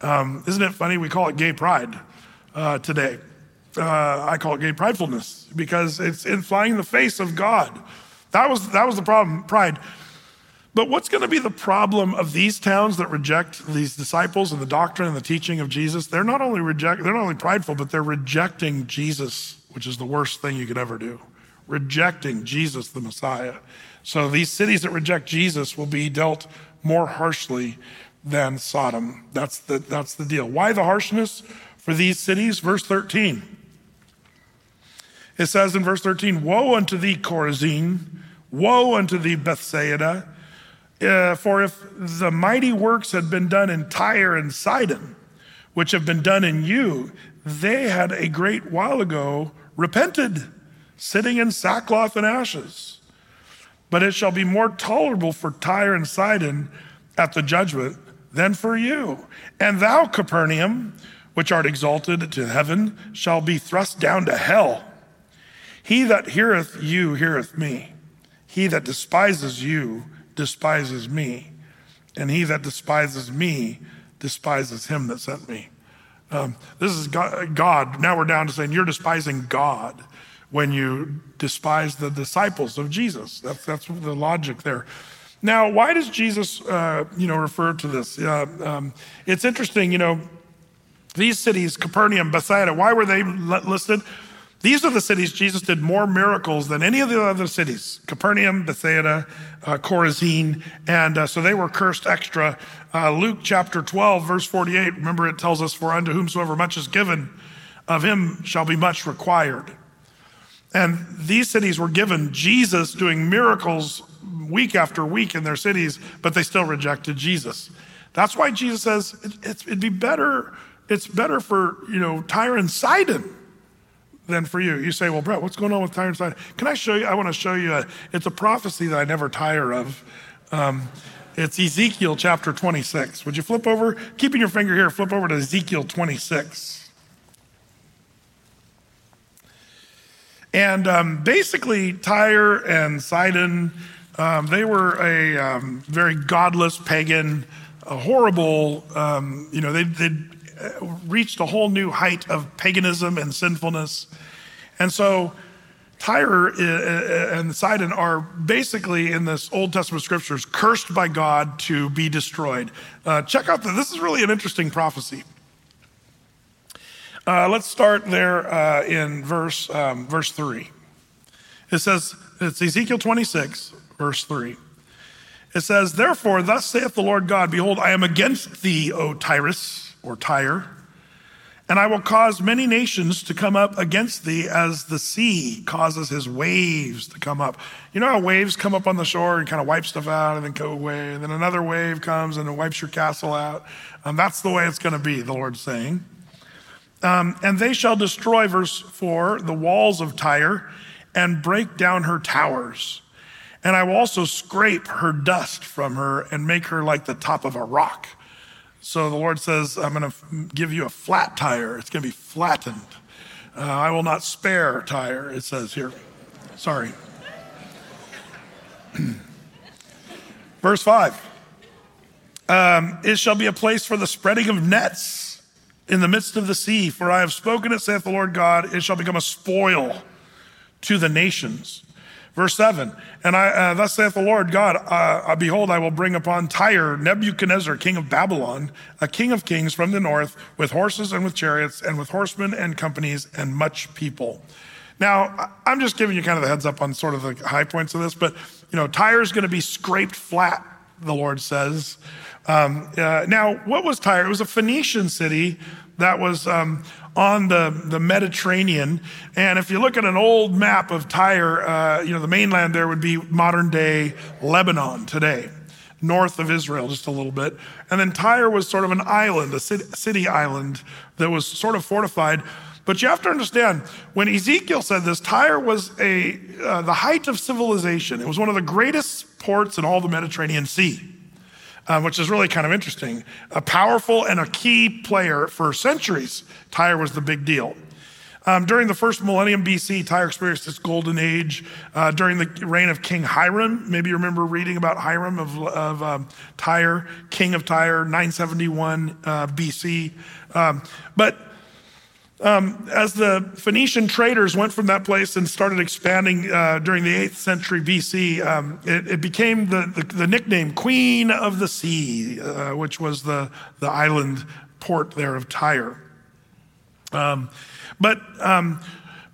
Um, isn't it funny? We call it gay pride uh, today. Uh, I call it gay pridefulness because it's in flying the face of God. That was, that was the problem, pride. But what's going to be the problem of these towns that reject these disciples and the doctrine and the teaching of Jesus? They're not only reject, they're not only prideful, but they're rejecting Jesus, which is the worst thing you could ever do. Rejecting Jesus, the Messiah. So these cities that reject Jesus will be dealt more harshly than Sodom. That's the, that's the deal. Why the harshness for these cities? Verse 13. It says in verse 13, Woe unto thee, Chorazin! Woe unto thee, Bethsaida! Uh, for if the mighty works had been done in Tyre and Sidon, which have been done in you, they had a great while ago repented, sitting in sackcloth and ashes. But it shall be more tolerable for Tyre and Sidon at the judgment than for you. And thou, Capernaum, which art exalted to heaven, shall be thrust down to hell. He that heareth you heareth me. He that despises you despises me. And he that despises me despises him that sent me. Um, this is God, God. Now we're down to saying you're despising God when you despise the disciples of Jesus. That's, that's the logic there. Now, why does Jesus, uh, you know, refer to this? Uh, um, it's interesting, you know, these cities, Capernaum, Bethsaida, why were they listed? These are the cities Jesus did more miracles than any of the other cities Capernaum, Bethsaida, uh, Chorazin. And uh, so they were cursed extra. Uh, Luke chapter 12, verse 48, remember it tells us, For unto whomsoever much is given, of him shall be much required. And these cities were given Jesus doing miracles week after week in their cities, but they still rejected Jesus. That's why Jesus says it, would be better, it's better for, you know, Tyre and Sidon than for you. You say, well, Brett, what's going on with Tyre and Sidon? Can I show you? I want to show you, a, it's a prophecy that I never tire of. Um, it's Ezekiel chapter 26. Would you flip over, keeping your finger here, flip over to Ezekiel 26. And um, basically, Tyre and Sidon um, they were a um, very godless, pagan, a horrible, um, you know, they, they'd uh, reached a whole new height of paganism and sinfulness. And so Tyre uh, uh, and Sidon are basically in this Old Testament scriptures cursed by God to be destroyed. Uh, check out the, this is really an interesting prophecy. Uh, let's start there uh, in verse, um, verse 3. It says, it's Ezekiel 26, verse 3. It says, Therefore, thus saith the Lord God, Behold, I am against thee, O Tyrus, or Tyre, and I will cause many nations to come up against thee as the sea causes his waves to come up. You know how waves come up on the shore and kind of wipe stuff out and then go away, and then another wave comes and it wipes your castle out? Um, that's the way it's going to be, the Lord's saying. Um, and they shall destroy, verse 4, the walls of Tyre and break down her towers. And I will also scrape her dust from her and make her like the top of a rock. So the Lord says, I'm going to give you a flat Tyre. It's going to be flattened. Uh, I will not spare Tyre, it says here. Sorry. Verse 5 um, It shall be a place for the spreading of nets in the midst of the sea, for I have spoken it, saith the Lord God. It shall become a spoil to the nations. Verse 7 And I, uh, thus saith the Lord God, uh, uh, Behold, I will bring upon Tyre Nebuchadnezzar, king of Babylon, a king of kings from the north, with horses and with chariots, and with horsemen and companies, and much people. Now, I'm just giving you kind of the heads up on sort of the high points of this, but you know, Tyre is going to be scraped flat, the Lord says. Um, uh, now, what was Tyre? It was a Phoenician city that was um, on the, the Mediterranean. And if you look at an old map of Tyre, uh, you know, the mainland there would be modern day Lebanon today, north of Israel, just a little bit. And then Tyre was sort of an island, a city island that was sort of fortified. But you have to understand, when Ezekiel said this, Tyre was a, uh, the height of civilization. It was one of the greatest ports in all the Mediterranean Sea uh, which is really kind of interesting. A powerful and a key player for centuries, Tyre was the big deal. Um, during the first millennium BC, Tyre experienced its golden age. Uh, during the reign of King Hiram, maybe you remember reading about Hiram of, of um, Tyre, king of Tyre, 971 uh, BC. Um, but Um, as the Phoenician traders went from that place and started expanding uh, during the 8th century BC, um, it, it, became the, the, the, nickname Queen of the Sea, uh, which was the, the island port there of Tyre. Um, but um,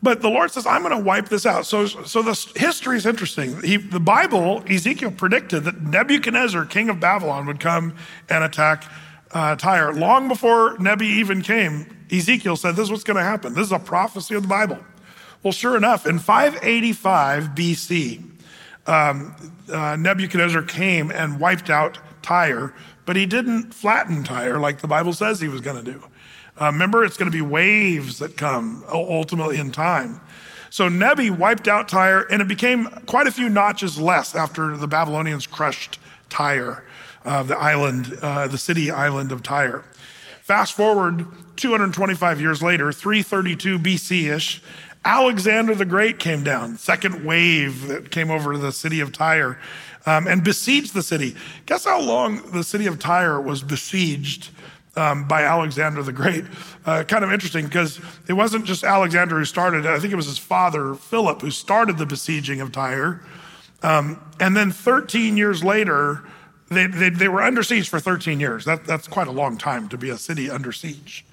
but the Lord says, I'm going to wipe this out. So, so the history is interesting. He, the Bible, Ezekiel predicted that Nebuchadnezzar, king of Babylon, would come and attack uh, Tyre. Long before Nebi even came, Ezekiel said, This is what's going to happen. This is a prophecy of the Bible. Well, sure enough, in 585 BC, um, uh, Nebuchadnezzar came and wiped out Tyre, but he didn't flatten Tyre like the Bible says he was going to do. Uh, remember, it's going to be waves that come ultimately in time. So Nebi wiped out Tyre, and it became quite a few notches less after the Babylonians crushed Tyre, uh, the island, uh, the city island of Tyre. Fast forward 225 years later, 332 BC ish, Alexander the Great came down, second wave that came over the city of Tyre um, and besieged the city. Guess how long the city of Tyre was besieged um, by Alexander the Great. Uh, kind of interesting because it wasn't just Alexander who started. I think it was his father, Philip, who started the besieging of Tyre. Um, and then 13 years later, they, they, they, were under siege for 13 years. That, that's quite a long time to be a city under siege.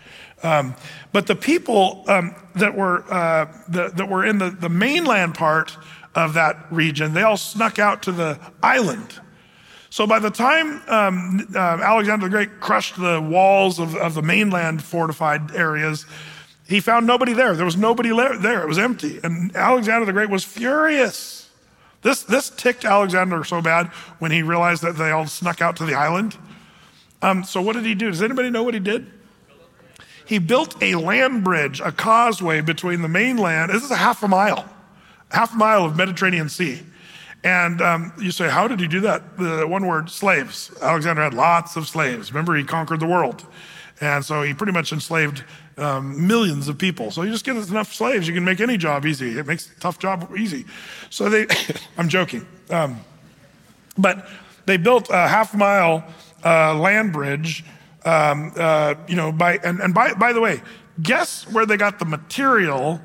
Um, but the people um, that were uh, the, that were in the, the mainland part of that region, they all snuck out to the island so by the time um, uh, Alexander the Great crushed the walls of, of the mainland fortified areas, he found nobody there. There was nobody there. It was empty. And Alexander the Great was furious. This, this ticked Alexander so bad when he realized that they all snuck out to the island. Um, so what did he do? Does anybody know what he did? He built a land bridge, a causeway between the mainland. This is a half a mile, half a mile of Mediterranean Sea and um, you say, how did he do that? The one word, slaves. Alexander had lots of slaves. Remember, he conquered the world. And so he pretty much enslaved um, millions of people. So you just get enough slaves, you can make any job easy. It makes a tough job easy. So they, I'm joking. Um, but they built a half mile uh, land bridge, um, uh, you know, by, and, and by, by the way, guess where they got the material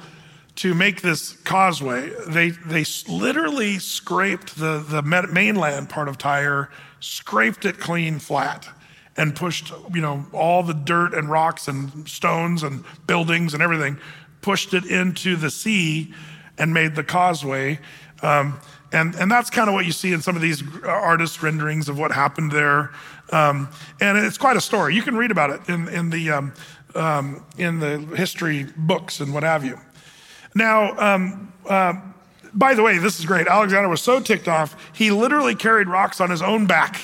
to make this causeway, they, they literally scraped the, the mainland part of Tyre, scraped it clean flat, and pushed, you know, all the dirt and rocks and stones and buildings and everything, pushed it into the sea and made the causeway. Um, and, and that's kind of what you see in some of these artist renderings of what happened there. Um, and it's quite a story. You can read about it in, in, the, um, um in the history books and what have you. Now, um, uh, by the way, this is great. Alexander was so ticked off, he literally carried rocks on his own back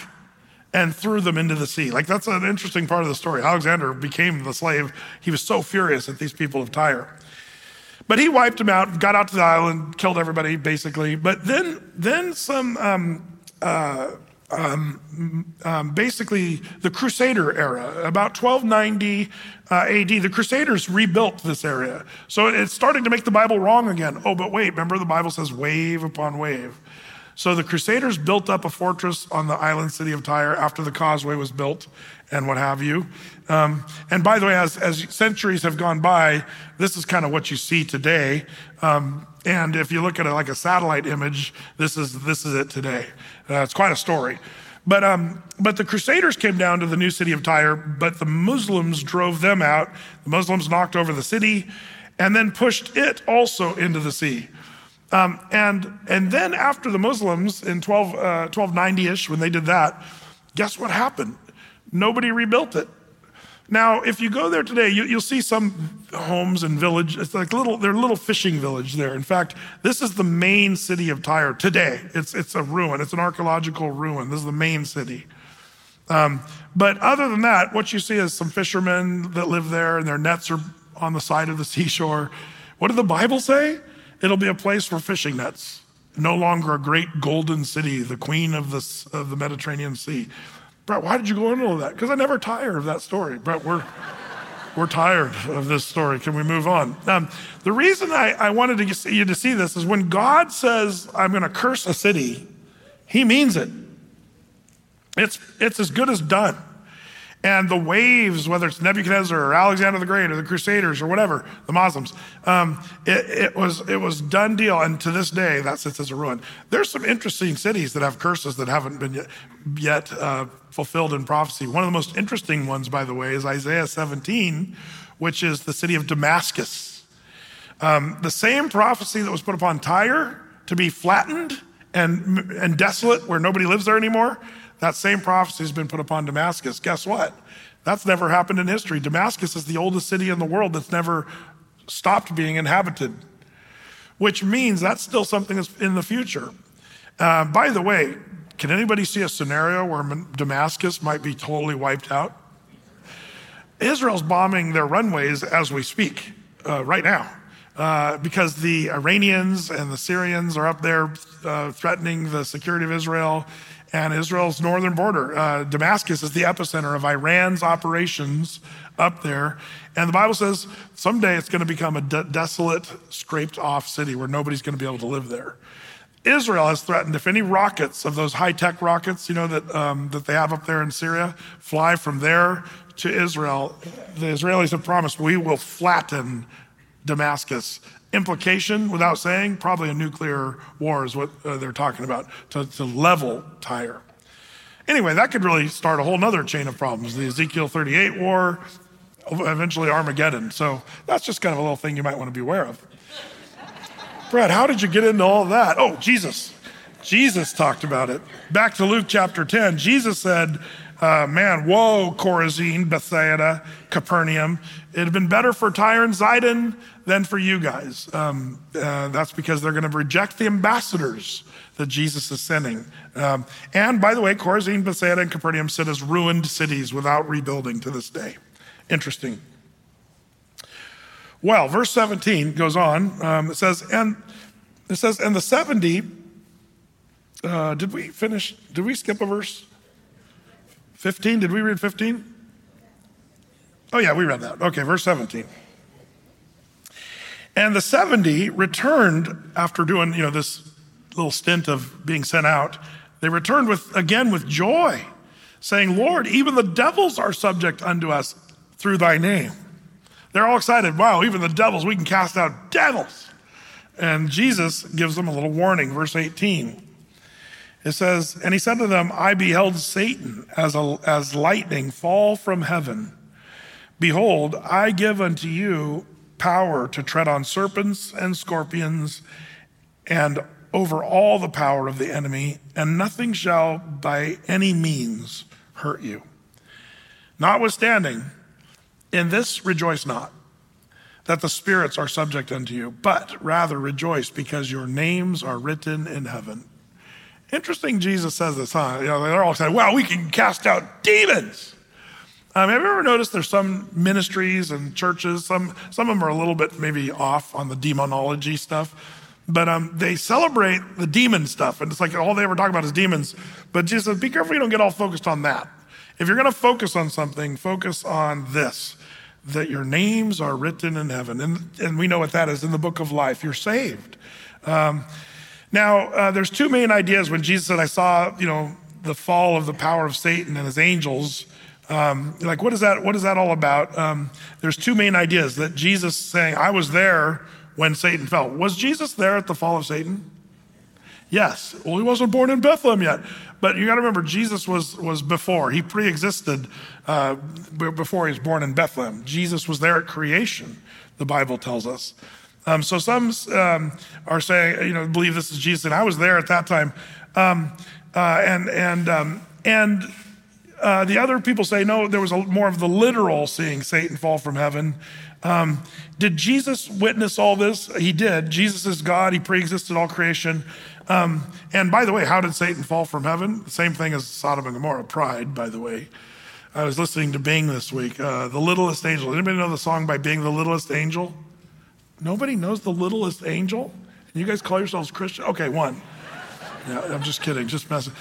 and threw them into the sea. Like, that's an interesting part of the story. Alexander became the slave. He was so furious at these people of Tyre. But he wiped them out, got out to the island, killed everybody, basically. But then, then some um, uh, um, um, basically the Crusader era. About 1290 uh, AD, the Crusaders rebuilt this area. So it's starting to make the Bible wrong again. Oh, but wait, remember the Bible says wave upon wave. So the Crusaders built up a fortress on the island city of Tyre after the causeway was built and what have you. Um, and by the way, as, as centuries have gone by, this is kind of what you see today. Um, and if you look at it like a satellite image, this is, this is it today. Uh, it's quite a story. But, um, but the Crusaders came down to the new city of Tyre, but the Muslims drove them out. The Muslims knocked over the city and then pushed it also into the sea. Um, and, and then after the Muslims in 12, uh, 1290-ish, when they did that, guess what happened? Nobody rebuilt it. Now, if you go there today, you, will see some homes and village. It's like little, they're a little fishing village there. In fact, this is the main city of Tyre today. It's, it's a ruin. It's an archaeological ruin. This is the main city. Um, but other than that, what you see is some fishermen that live there and their nets are on the side of the seashore. What did the Bible say? It'll be a place for fishing nets. No longer a great golden city, the queen of the, of the Mediterranean Sea. Brett, why did you go into all that? Because I never tire of that story. Brett, we're, we're tired of this story. Can we move on? Um, the reason I, I wanted to you to see this is when God says, I'm going to curse a city, he means it. It's, it's as good as done. And the waves, whether it's Nebuchadnezzar or Alexander the Great or the Crusaders or whatever, the Muslims, um, it, it, was, it was done deal. And to this day, that sits as a ruin. There's some interesting cities that have curses that haven't been yet, yet uh, fulfilled in prophecy. One of the most interesting ones, by the way, is Isaiah 17, which is the city of Damascus. Um, the same prophecy that was put upon Tyre to be flattened and, and desolate, where nobody lives there anymore, that same prophecy has been put upon Damascus. Guess what? That's never happened in history. Damascus is the oldest city in the world that's never stopped being inhabited, which means that's still something that's in the future. Uh, by the way, can anybody see a scenario where Damascus might be totally wiped out? Israel's bombing their runways as we speak uh, right now. Uh, because the Iranians and the Syrians are up there uh, threatening the security of Israel and Israel's northern border. Uh, Damascus is the epicenter of Iran's operations up there. And the Bible says someday it's going to become a de- desolate, scraped off city where nobody's going to be able to live there. Israel has threatened if any rockets of those high tech rockets, you know, that, um, that they have up there in Syria, fly from there to Israel, the Israelis have promised we will flatten Damascus implication without saying probably a nuclear war is what uh, they're talking about to, to level Tyre anyway that could really start a whole nother chain of problems. The ezekiel 38 war eventually armageddon. So that's just kind of a little thing you might want to be aware of. Brett how did you get into all that? Oh jesus. Jesus talked about it. Back to luke chapter 10 jesus said uh, man, whoa, Chorazin, Bethsaida, Capernaum. It had been better for Tyre and Zidon than for you guys. Um, uh, that's because they're going to reject the ambassadors that Jesus is sending. Um, and by the way, Chorazin, Bethsaida, and Capernaum sit as ruined cities without rebuilding to this day. Interesting. Well, verse 17 goes on. Um, it says, and it says, and the 70, uh, did we finish? Did we skip a verse? 15? Did we read 15? Oh, yeah, we read that. Okay, verse 17. And the 70 returned after doing, you know, this little stint of being sent out. They returned with, again, with joy, saying, Lord, even the devils are subject unto us through thy name. They're all excited. Wow, even the devils, we can cast out devils. And Jesus gives them a little warning, verse 18. It says, And he said to them, I beheld Satan as, a, as lightning fall from heaven. Behold, I give unto you power to tread on serpents and scorpions and over all the power of the enemy, and nothing shall by any means hurt you. Notwithstanding, in this rejoice not, that the spirits are subject unto you, but rather rejoice because your names are written in heaven. Interesting, Jesus says this, huh? You know, they're all saying, wow, we can cast out demons. Um, have you ever noticed there's some ministries and churches, some, some of them are a little bit maybe off on the demonology stuff, but um, they celebrate the demon stuff. And it's like all they ever talk about is demons. But Jesus says, be careful you don't get all focused on that. If you're going to focus on something, focus on this that your names are written in heaven. And, and we know what that is in the book of life. You're saved. Um, now, uh, there's two main ideas when Jesus said, I saw, you know, the fall of the power of Satan and his angels. Um, like, what is that? What is that all about? Um, there's two main ideas that Jesus saying, I was there when Satan fell. Was Jesus there at the fall of Satan? Yes. Well, he wasn't born in Bethlehem yet. But you got to remember, Jesus was, was before. He pre existed uh, before he was born in Bethlehem. Jesus was there at creation, the Bible tells us. Um, so some um, are saying, you know, believe this is Jesus, and I was there at that time. Um, uh, and and um, and uh, the other people say no, there was a, more of the literal seeing Satan fall from heaven. Um, did Jesus witness all this? He did. Jesus is God. He preexisted all creation. Um, and by the way, how did Satan fall from heaven? The same thing as Sodom and Gomorrah. Pride, by the way. I was listening to Bing this week. Uh, the littlest angel. Anybody know the song by Bing, The Littlest Angel? Nobody knows the littlest angel? You guys call yourselves Christian? Okay, one. I'm just kidding, just messing.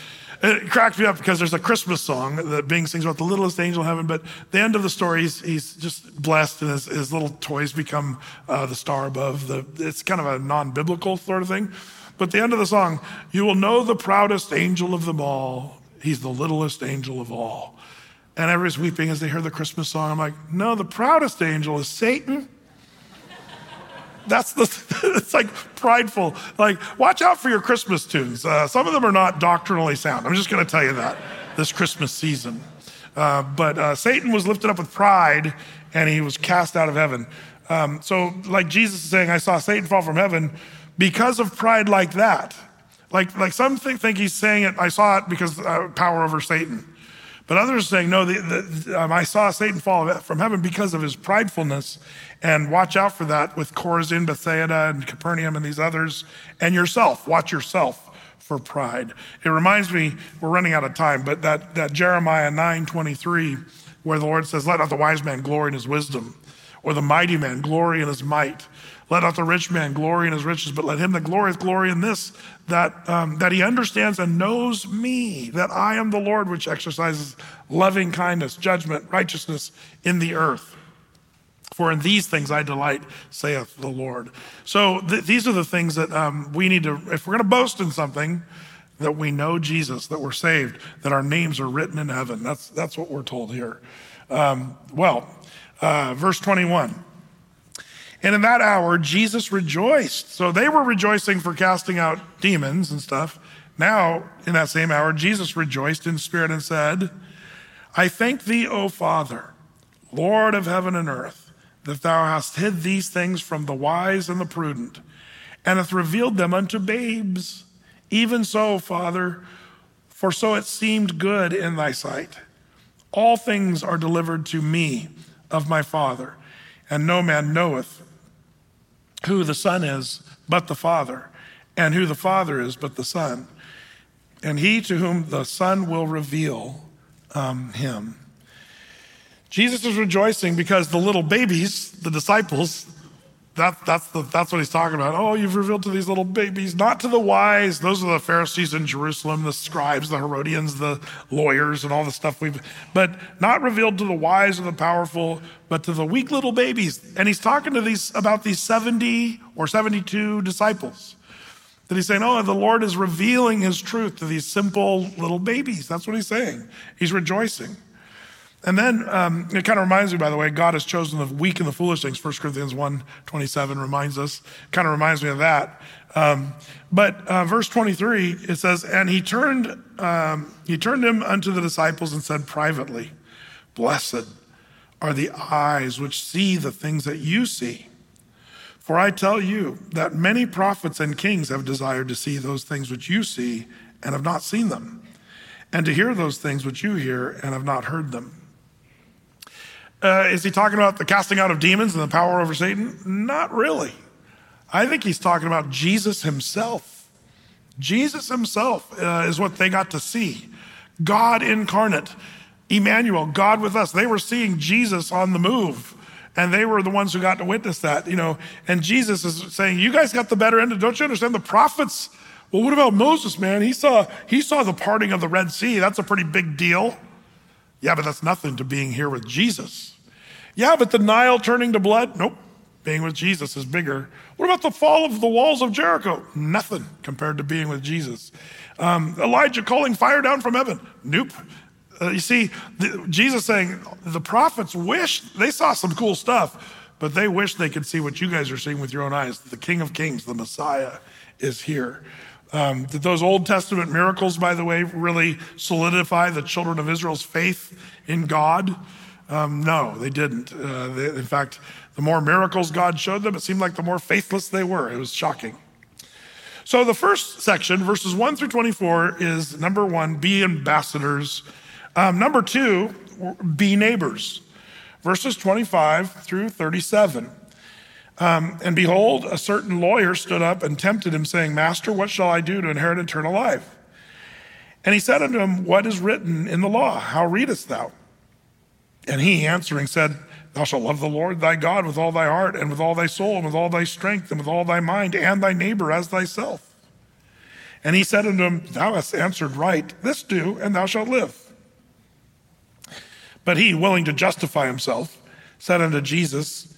It cracked me up because there's a Christmas song that Bing sings about the littlest angel in heaven, but the end of the story, he's, he's just blessed and his, his little toys become uh, the star above. The, it's kind of a non biblical sort of thing. But the end of the song, you will know the proudest angel of them all. He's the littlest angel of all. And everybody's weeping as they hear the Christmas song. I'm like, no, the proudest angel is Satan. That's the, it's like prideful. Like, watch out for your Christmas tunes. Uh, some of them are not doctrinally sound. I'm just going to tell you that this Christmas season. Uh, but uh, Satan was lifted up with pride and he was cast out of heaven. Um, so, like Jesus is saying, I saw Satan fall from heaven because of pride like that. Like, like some think, think he's saying it, I saw it because uh, power over Satan. But others are saying, no, the, the, um, I saw Satan fall from heaven because of his pridefulness. And watch out for that with Chorazin, Bethsaida, and Capernaum, and these others, and yourself. Watch yourself for pride. It reminds me, we're running out of time, but that, that Jeremiah 9 23, where the Lord says, Let not the wise man glory in his wisdom, or the mighty man glory in his might. Let not the rich man glory in his riches, but let him that glorieth glory in this, that, um, that he understands and knows me, that I am the Lord which exercises loving kindness, judgment, righteousness in the earth. For in these things I delight, saith the Lord. So th- these are the things that um, we need to, if we're going to boast in something, that we know Jesus, that we're saved, that our names are written in heaven. That's, that's what we're told here. Um, well, uh, verse 21. And in that hour, Jesus rejoiced. So they were rejoicing for casting out demons and stuff. Now, in that same hour, Jesus rejoiced in spirit and said, I thank thee, O Father, Lord of heaven and earth, that thou hast hid these things from the wise and the prudent, and hast revealed them unto babes. Even so, Father, for so it seemed good in thy sight. All things are delivered to me of my Father, and no man knoweth who the Son is but the Father, and who the Father is but the Son, and he to whom the Son will reveal um, him. Jesus is rejoicing because the little babies, the disciples, that, that's, the, that's what he's talking about. Oh, you've revealed to these little babies, not to the wise. Those are the Pharisees in Jerusalem, the scribes, the Herodians, the lawyers, and all the stuff we've, but not revealed to the wise or the powerful, but to the weak little babies. And he's talking to these about these 70 or 72 disciples. That he's saying, oh, the Lord is revealing his truth to these simple little babies. That's what he's saying. He's rejoicing. And then um, it kind of reminds me, by the way, God has chosen the weak and the foolish things. 1 Corinthians 1 27 reminds us, kind of reminds me of that. Um, but uh, verse 23, it says, And he turned, um, he turned him unto the disciples and said privately, Blessed are the eyes which see the things that you see. For I tell you that many prophets and kings have desired to see those things which you see and have not seen them, and to hear those things which you hear and have not heard them. Uh, is he talking about the casting out of demons and the power over Satan? Not really. I think he's talking about Jesus himself. Jesus himself uh, is what they got to see. God incarnate, Emmanuel, God with us. They were seeing Jesus on the move. And they were the ones who got to witness that, you know. And Jesus is saying, You guys got the better end. Don't you understand? The prophets. Well, what about Moses, man? He saw he saw the parting of the Red Sea. That's a pretty big deal. Yeah, but that's nothing to being here with Jesus. Yeah, but the Nile turning to blood? Nope. Being with Jesus is bigger. What about the fall of the walls of Jericho? Nothing compared to being with Jesus. Um, Elijah calling fire down from heaven? Nope. Uh, you see, the, Jesus saying the prophets wish they saw some cool stuff, but they wish they could see what you guys are seeing with your own eyes. The King of Kings, the Messiah, is here. Um, did those Old Testament miracles, by the way, really solidify the children of Israel's faith in God? Um, no, they didn't. Uh, they, in fact, the more miracles God showed them, it seemed like the more faithless they were. It was shocking. So, the first section, verses 1 through 24, is number one, be ambassadors. Um, number two, be neighbors. Verses 25 through 37. Um, and behold, a certain lawyer stood up and tempted him, saying, Master, what shall I do to inherit eternal life? And he said unto him, What is written in the law? How readest thou? And he answering said, Thou shalt love the Lord thy God with all thy heart, and with all thy soul, and with all thy strength, and with all thy mind, and thy neighbor as thyself. And he said unto him, Thou hast answered right. This do, and thou shalt live. But he, willing to justify himself, said unto Jesus,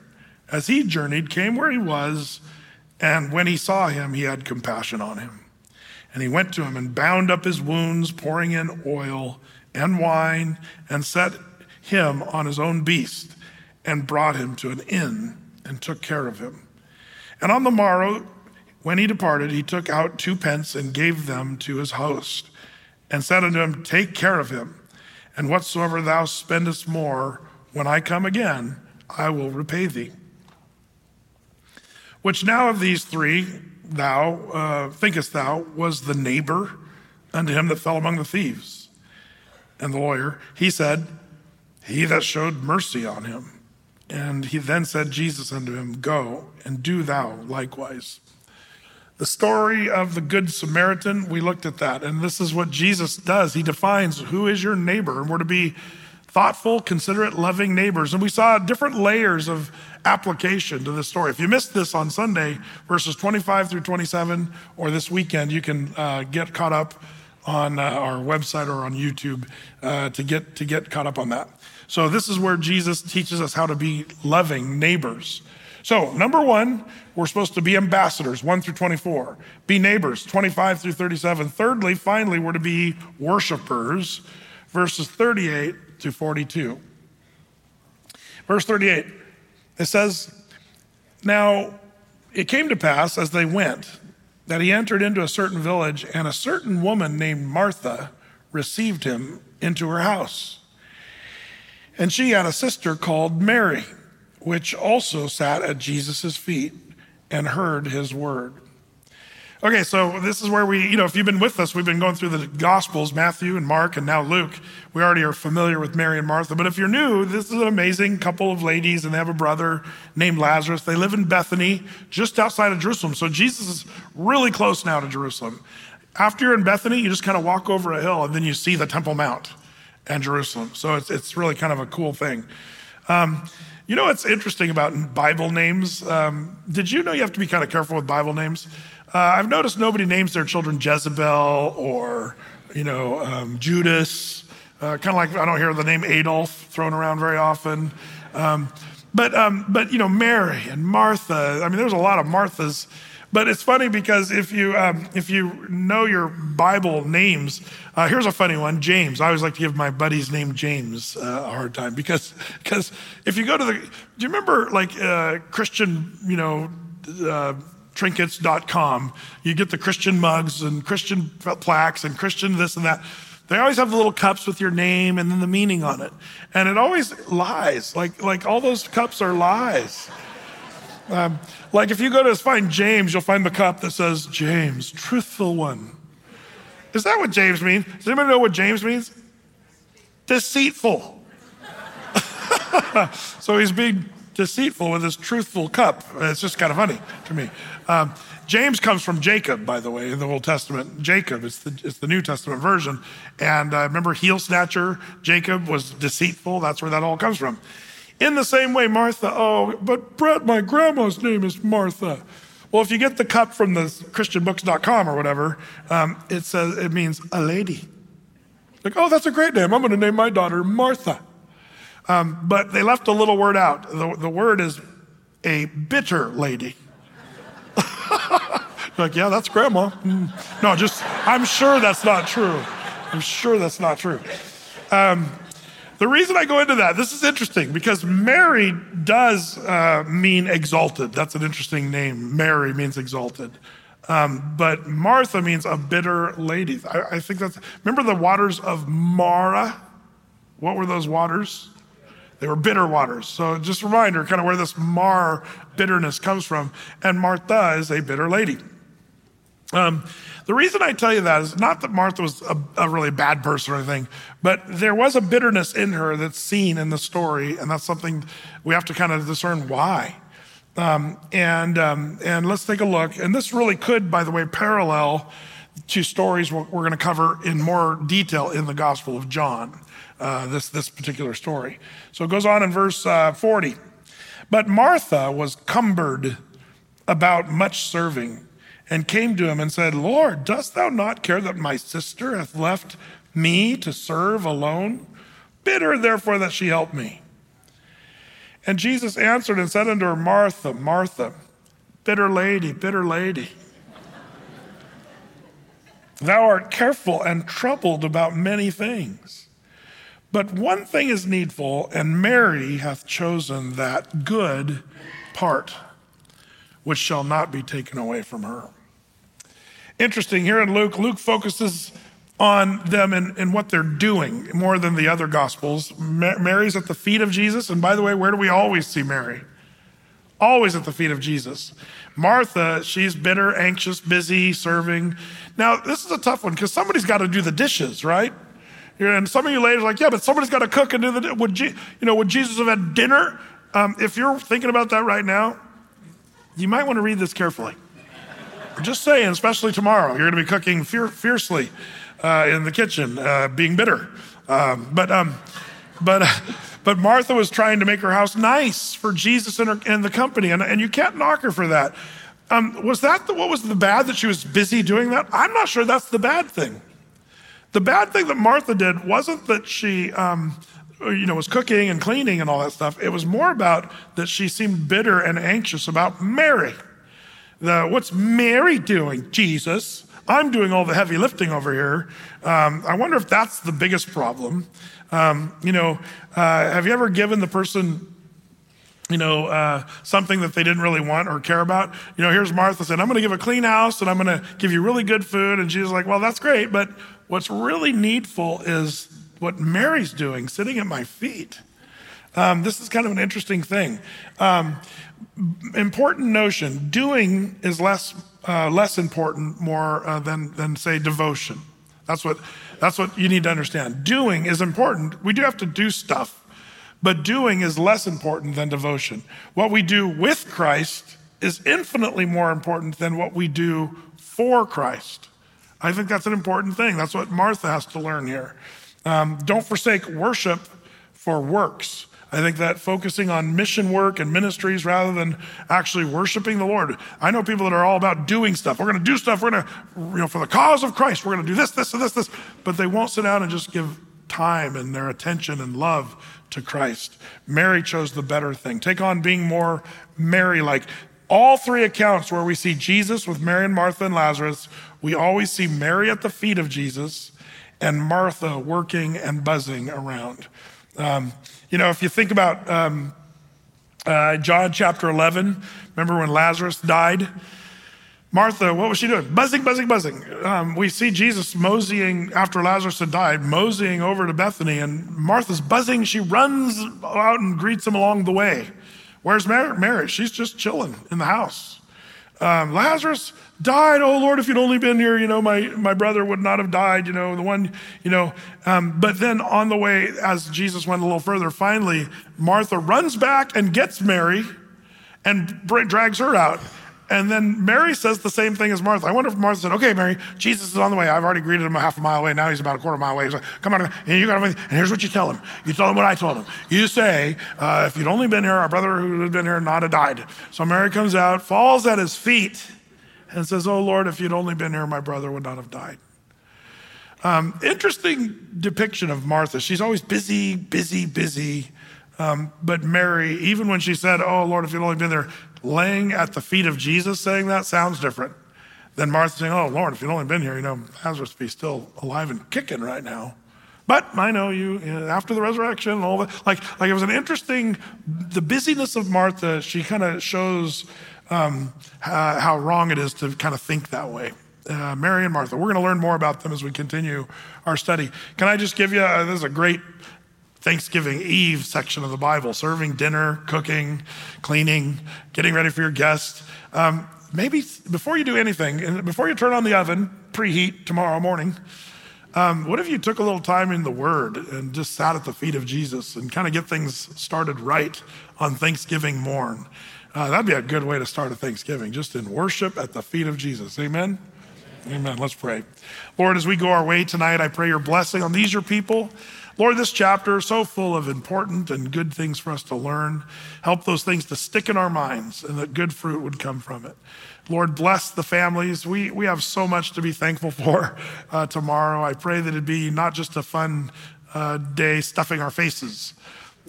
as he journeyed, came where he was, and when he saw him, he had compassion on him. And he went to him and bound up his wounds, pouring in oil and wine, and set him on his own beast, and brought him to an inn, and took care of him. And on the morrow, when he departed, he took out two pence and gave them to his host, and said unto him, Take care of him, and whatsoever thou spendest more, when I come again, I will repay thee. Which now of these three thou uh, thinkest thou was the neighbor unto him that fell among the thieves? And the lawyer, he said, He that showed mercy on him. And he then said Jesus unto him, Go and do thou likewise. The story of the Good Samaritan, we looked at that. And this is what Jesus does. He defines who is your neighbor. And we're to be thoughtful, considerate, loving neighbors. And we saw different layers of application to this story. If you missed this on Sunday, verses 25 through 27, or this weekend, you can uh, get caught up on uh, our website or on YouTube uh, to get to get caught up on that. So this is where Jesus teaches us how to be loving neighbors. So number one, we're supposed to be ambassadors, 1 through 24. Be neighbors, 25 through 37. Thirdly, finally, we're to be worshipers, verses 38 to 42. Verse 38, it says, Now it came to pass as they went that he entered into a certain village, and a certain woman named Martha received him into her house. And she had a sister called Mary, which also sat at Jesus' feet and heard his word. Okay, so this is where we, you know, if you've been with us, we've been going through the Gospels, Matthew and Mark, and now Luke. We already are familiar with Mary and Martha. But if you're new, this is an amazing couple of ladies, and they have a brother named Lazarus. They live in Bethany, just outside of Jerusalem. So Jesus is really close now to Jerusalem. After you're in Bethany, you just kind of walk over a hill, and then you see the Temple Mount and Jerusalem. So it's, it's really kind of a cool thing. Um, you know what's interesting about Bible names? Um, did you know you have to be kind of careful with Bible names? Uh, I've noticed nobody names their children Jezebel or, you know, um, Judas. Uh, kind of like I don't hear the name Adolf thrown around very often. Um, but, um, but, you know, Mary and Martha, I mean, there's a lot of Marthas. But it's funny because if you, um, if you know your Bible names, uh, here's a funny one James. I always like to give my buddy's name James uh, a hard time because because if you go to the, do you remember like uh, Christian, you know, uh, trinkets.com. You get the Christian mugs and Christian plaques and Christian this and that. They always have the little cups with your name and then the meaning on it. And it always lies. Like, like all those cups are lies. Um, like if you go to find James, you'll find the cup that says, James, truthful one. Is that what James means? Does anybody know what James means? Deceitful. so he's being deceitful with his truthful cup. It's just kind of funny to me. Um, James comes from Jacob, by the way, in the Old Testament. Jacob, it's the, it's the New Testament version. And uh, remember, heel snatcher, Jacob was deceitful. That's where that all comes from. In the same way, Martha, oh, but Brett, my grandma's name is Martha. Well, if you get the cup from the ChristianBooks.com or whatever, um, it says it means a lady. Like, oh, that's a great name. I'm going to name my daughter Martha. Um, but they left a little word out. The, the word is a bitter lady. like, yeah, that's grandma. Mm. No, just, I'm sure that's not true. I'm sure that's not true. Um, the reason I go into that, this is interesting because Mary does uh, mean exalted. That's an interesting name. Mary means exalted. Um, but Martha means a bitter lady. I, I, think that's, remember the waters of Mara? What were those waters? They were bitter waters. So just a reminder, kind of where this mar bitterness comes from. And Martha is a bitter lady. Um, the reason I tell you that is not that Martha was a, a, really bad person or anything, but there was a bitterness in her that's seen in the story, and that's something we have to kind of discern why. Um, and um, and let's take a look. And this really could, by the way, parallel to stories we're, we're going to cover in more detail in the Gospel of John. Uh, this, this particular story. So it goes on in verse uh, 40. But Martha was cumbered about much serving and came to him and said, Lord, dost thou not care that my sister hath left me to serve alone? Bid her therefore that she help me. And Jesus answered and said unto her, Martha, Martha, bitter lady, bitter lady. Thou art careful and troubled about many things. But one thing is needful, and Mary hath chosen that good part which shall not be taken away from her. Interesting, here in Luke, Luke focuses on them and, and what they're doing more than the other gospels. Mary's at the feet of Jesus. And by the way, where do we always see Mary? Always at the feet of Jesus. Martha, she's bitter, anxious, busy, serving. Now, this is a tough one because somebody's got to do the dishes, right? And some of you ladies are like, yeah, but somebody's got to cook and do the. Would you know? Would Jesus have had dinner? Um, if you're thinking about that right now, you might want to read this carefully. Just saying, especially tomorrow, you're going to be cooking fiercely uh, in the kitchen, uh, being bitter. Um, but um, but but Martha was trying to make her house nice for Jesus and, her, and the company, and, and you can't knock her for that. Um, was that the, what was the bad that she was busy doing that? I'm not sure that's the bad thing. The bad thing that Martha did wasn't that she, um, you know, was cooking and cleaning and all that stuff. It was more about that she seemed bitter and anxious about Mary. The, what's Mary doing? Jesus. I'm doing all the heavy lifting over here. Um, I wonder if that's the biggest problem. Um, you know, uh, have you ever given the person you know, uh, something that they didn't really want or care about. You know, here's Martha saying, I'm going to give a clean house and I'm going to give you really good food. And she's like, well, that's great. But what's really needful is what Mary's doing, sitting at my feet. Um, this is kind of an interesting thing. Um, important notion doing is less uh, less important more uh, than than say devotion. That's what that's what you need to understand. Doing is important. We do have to do stuff but doing is less important than devotion. What we do with christ is infinitely more important than what we do for christ i think that's an important thing that's what martha has to learn here um, don't forsake worship for works I think that focusing on mission work and ministries rather than actually worshiping the Lord. I know people that are all about doing stuff. We're going to do stuff. We're going to, you know, for the cause of Christ, we're going to do this, this, and this, this. But they won't sit down and just give time and their attention and love to Christ. Mary chose the better thing. Take on being more Mary like. All three accounts where we see Jesus with Mary and Martha and Lazarus, we always see Mary at the feet of Jesus and Martha working and buzzing around. Um, you know, if you think about um, uh, John chapter 11, remember when Lazarus died? Martha, what was she doing? Buzzing, buzzing, buzzing. Um, we see Jesus moseying after Lazarus had died, moseying over to Bethany, and Martha's buzzing. She runs out and greets him along the way. Where's Mary? Mary? She's just chilling in the house. Um, Lazarus died. Oh Lord, if you'd only been here, you know, my, my brother would not have died, you know, the one, you know. Um, but then on the way, as Jesus went a little further, finally, Martha runs back and gets Mary and drags her out. And then Mary says the same thing as Martha. I wonder if Martha said, "Okay, Mary, Jesus is on the way. I've already greeted him a half a mile away. Now he's about a quarter mile away. He's like, come on, and you got And here's what you tell him. You tell him what I told him. You say, uh, if you'd only been here, our brother who had been here not have died. So Mary comes out, falls at his feet, and says, "Oh Lord, if you'd only been here, my brother would not have died." Um, interesting depiction of Martha. She's always busy, busy, busy. Um, but Mary, even when she said, Oh Lord, if you'd only been there, laying at the feet of Jesus saying that sounds different than Martha saying, Oh Lord, if you'd only been here, you know, Lazarus would be still alive and kicking right now. But I know you, you know, after the resurrection and all that. Like, like it was an interesting, the busyness of Martha, she kind of shows um, how, how, wrong it is to kind of think that way. Uh, Mary and Martha. We're going to learn more about them as we continue our study. Can I just give you, uh, this is a great Thanksgiving Eve section of the Bible serving dinner, cooking, cleaning, getting ready for your guests. Um, maybe before you do anything, before you turn on the oven, preheat tomorrow morning, um, what if you took a little time in the Word and just sat at the feet of Jesus and kind of get things started right on Thanksgiving morn? Uh, that'd be a good way to start a Thanksgiving, just in worship at the feet of Jesus. Amen? Amen. Let's pray. Lord, as we go our way tonight, I pray your blessing on these, your people. Lord, this chapter is so full of important and good things for us to learn. Help those things to stick in our minds and that good fruit would come from it. Lord, bless the families. We, we have so much to be thankful for uh, tomorrow. I pray that it'd be not just a fun uh, day stuffing our faces,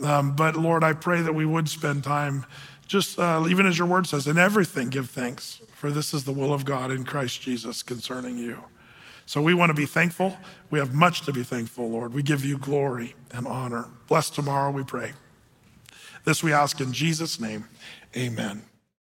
um, but Lord, I pray that we would spend time just, uh, even as your word says, in everything give thanks, for this is the will of God in Christ Jesus concerning you. So we want to be thankful. We have much to be thankful, Lord. We give you glory and honor. Bless tomorrow, we pray. This we ask in Jesus' name. Amen.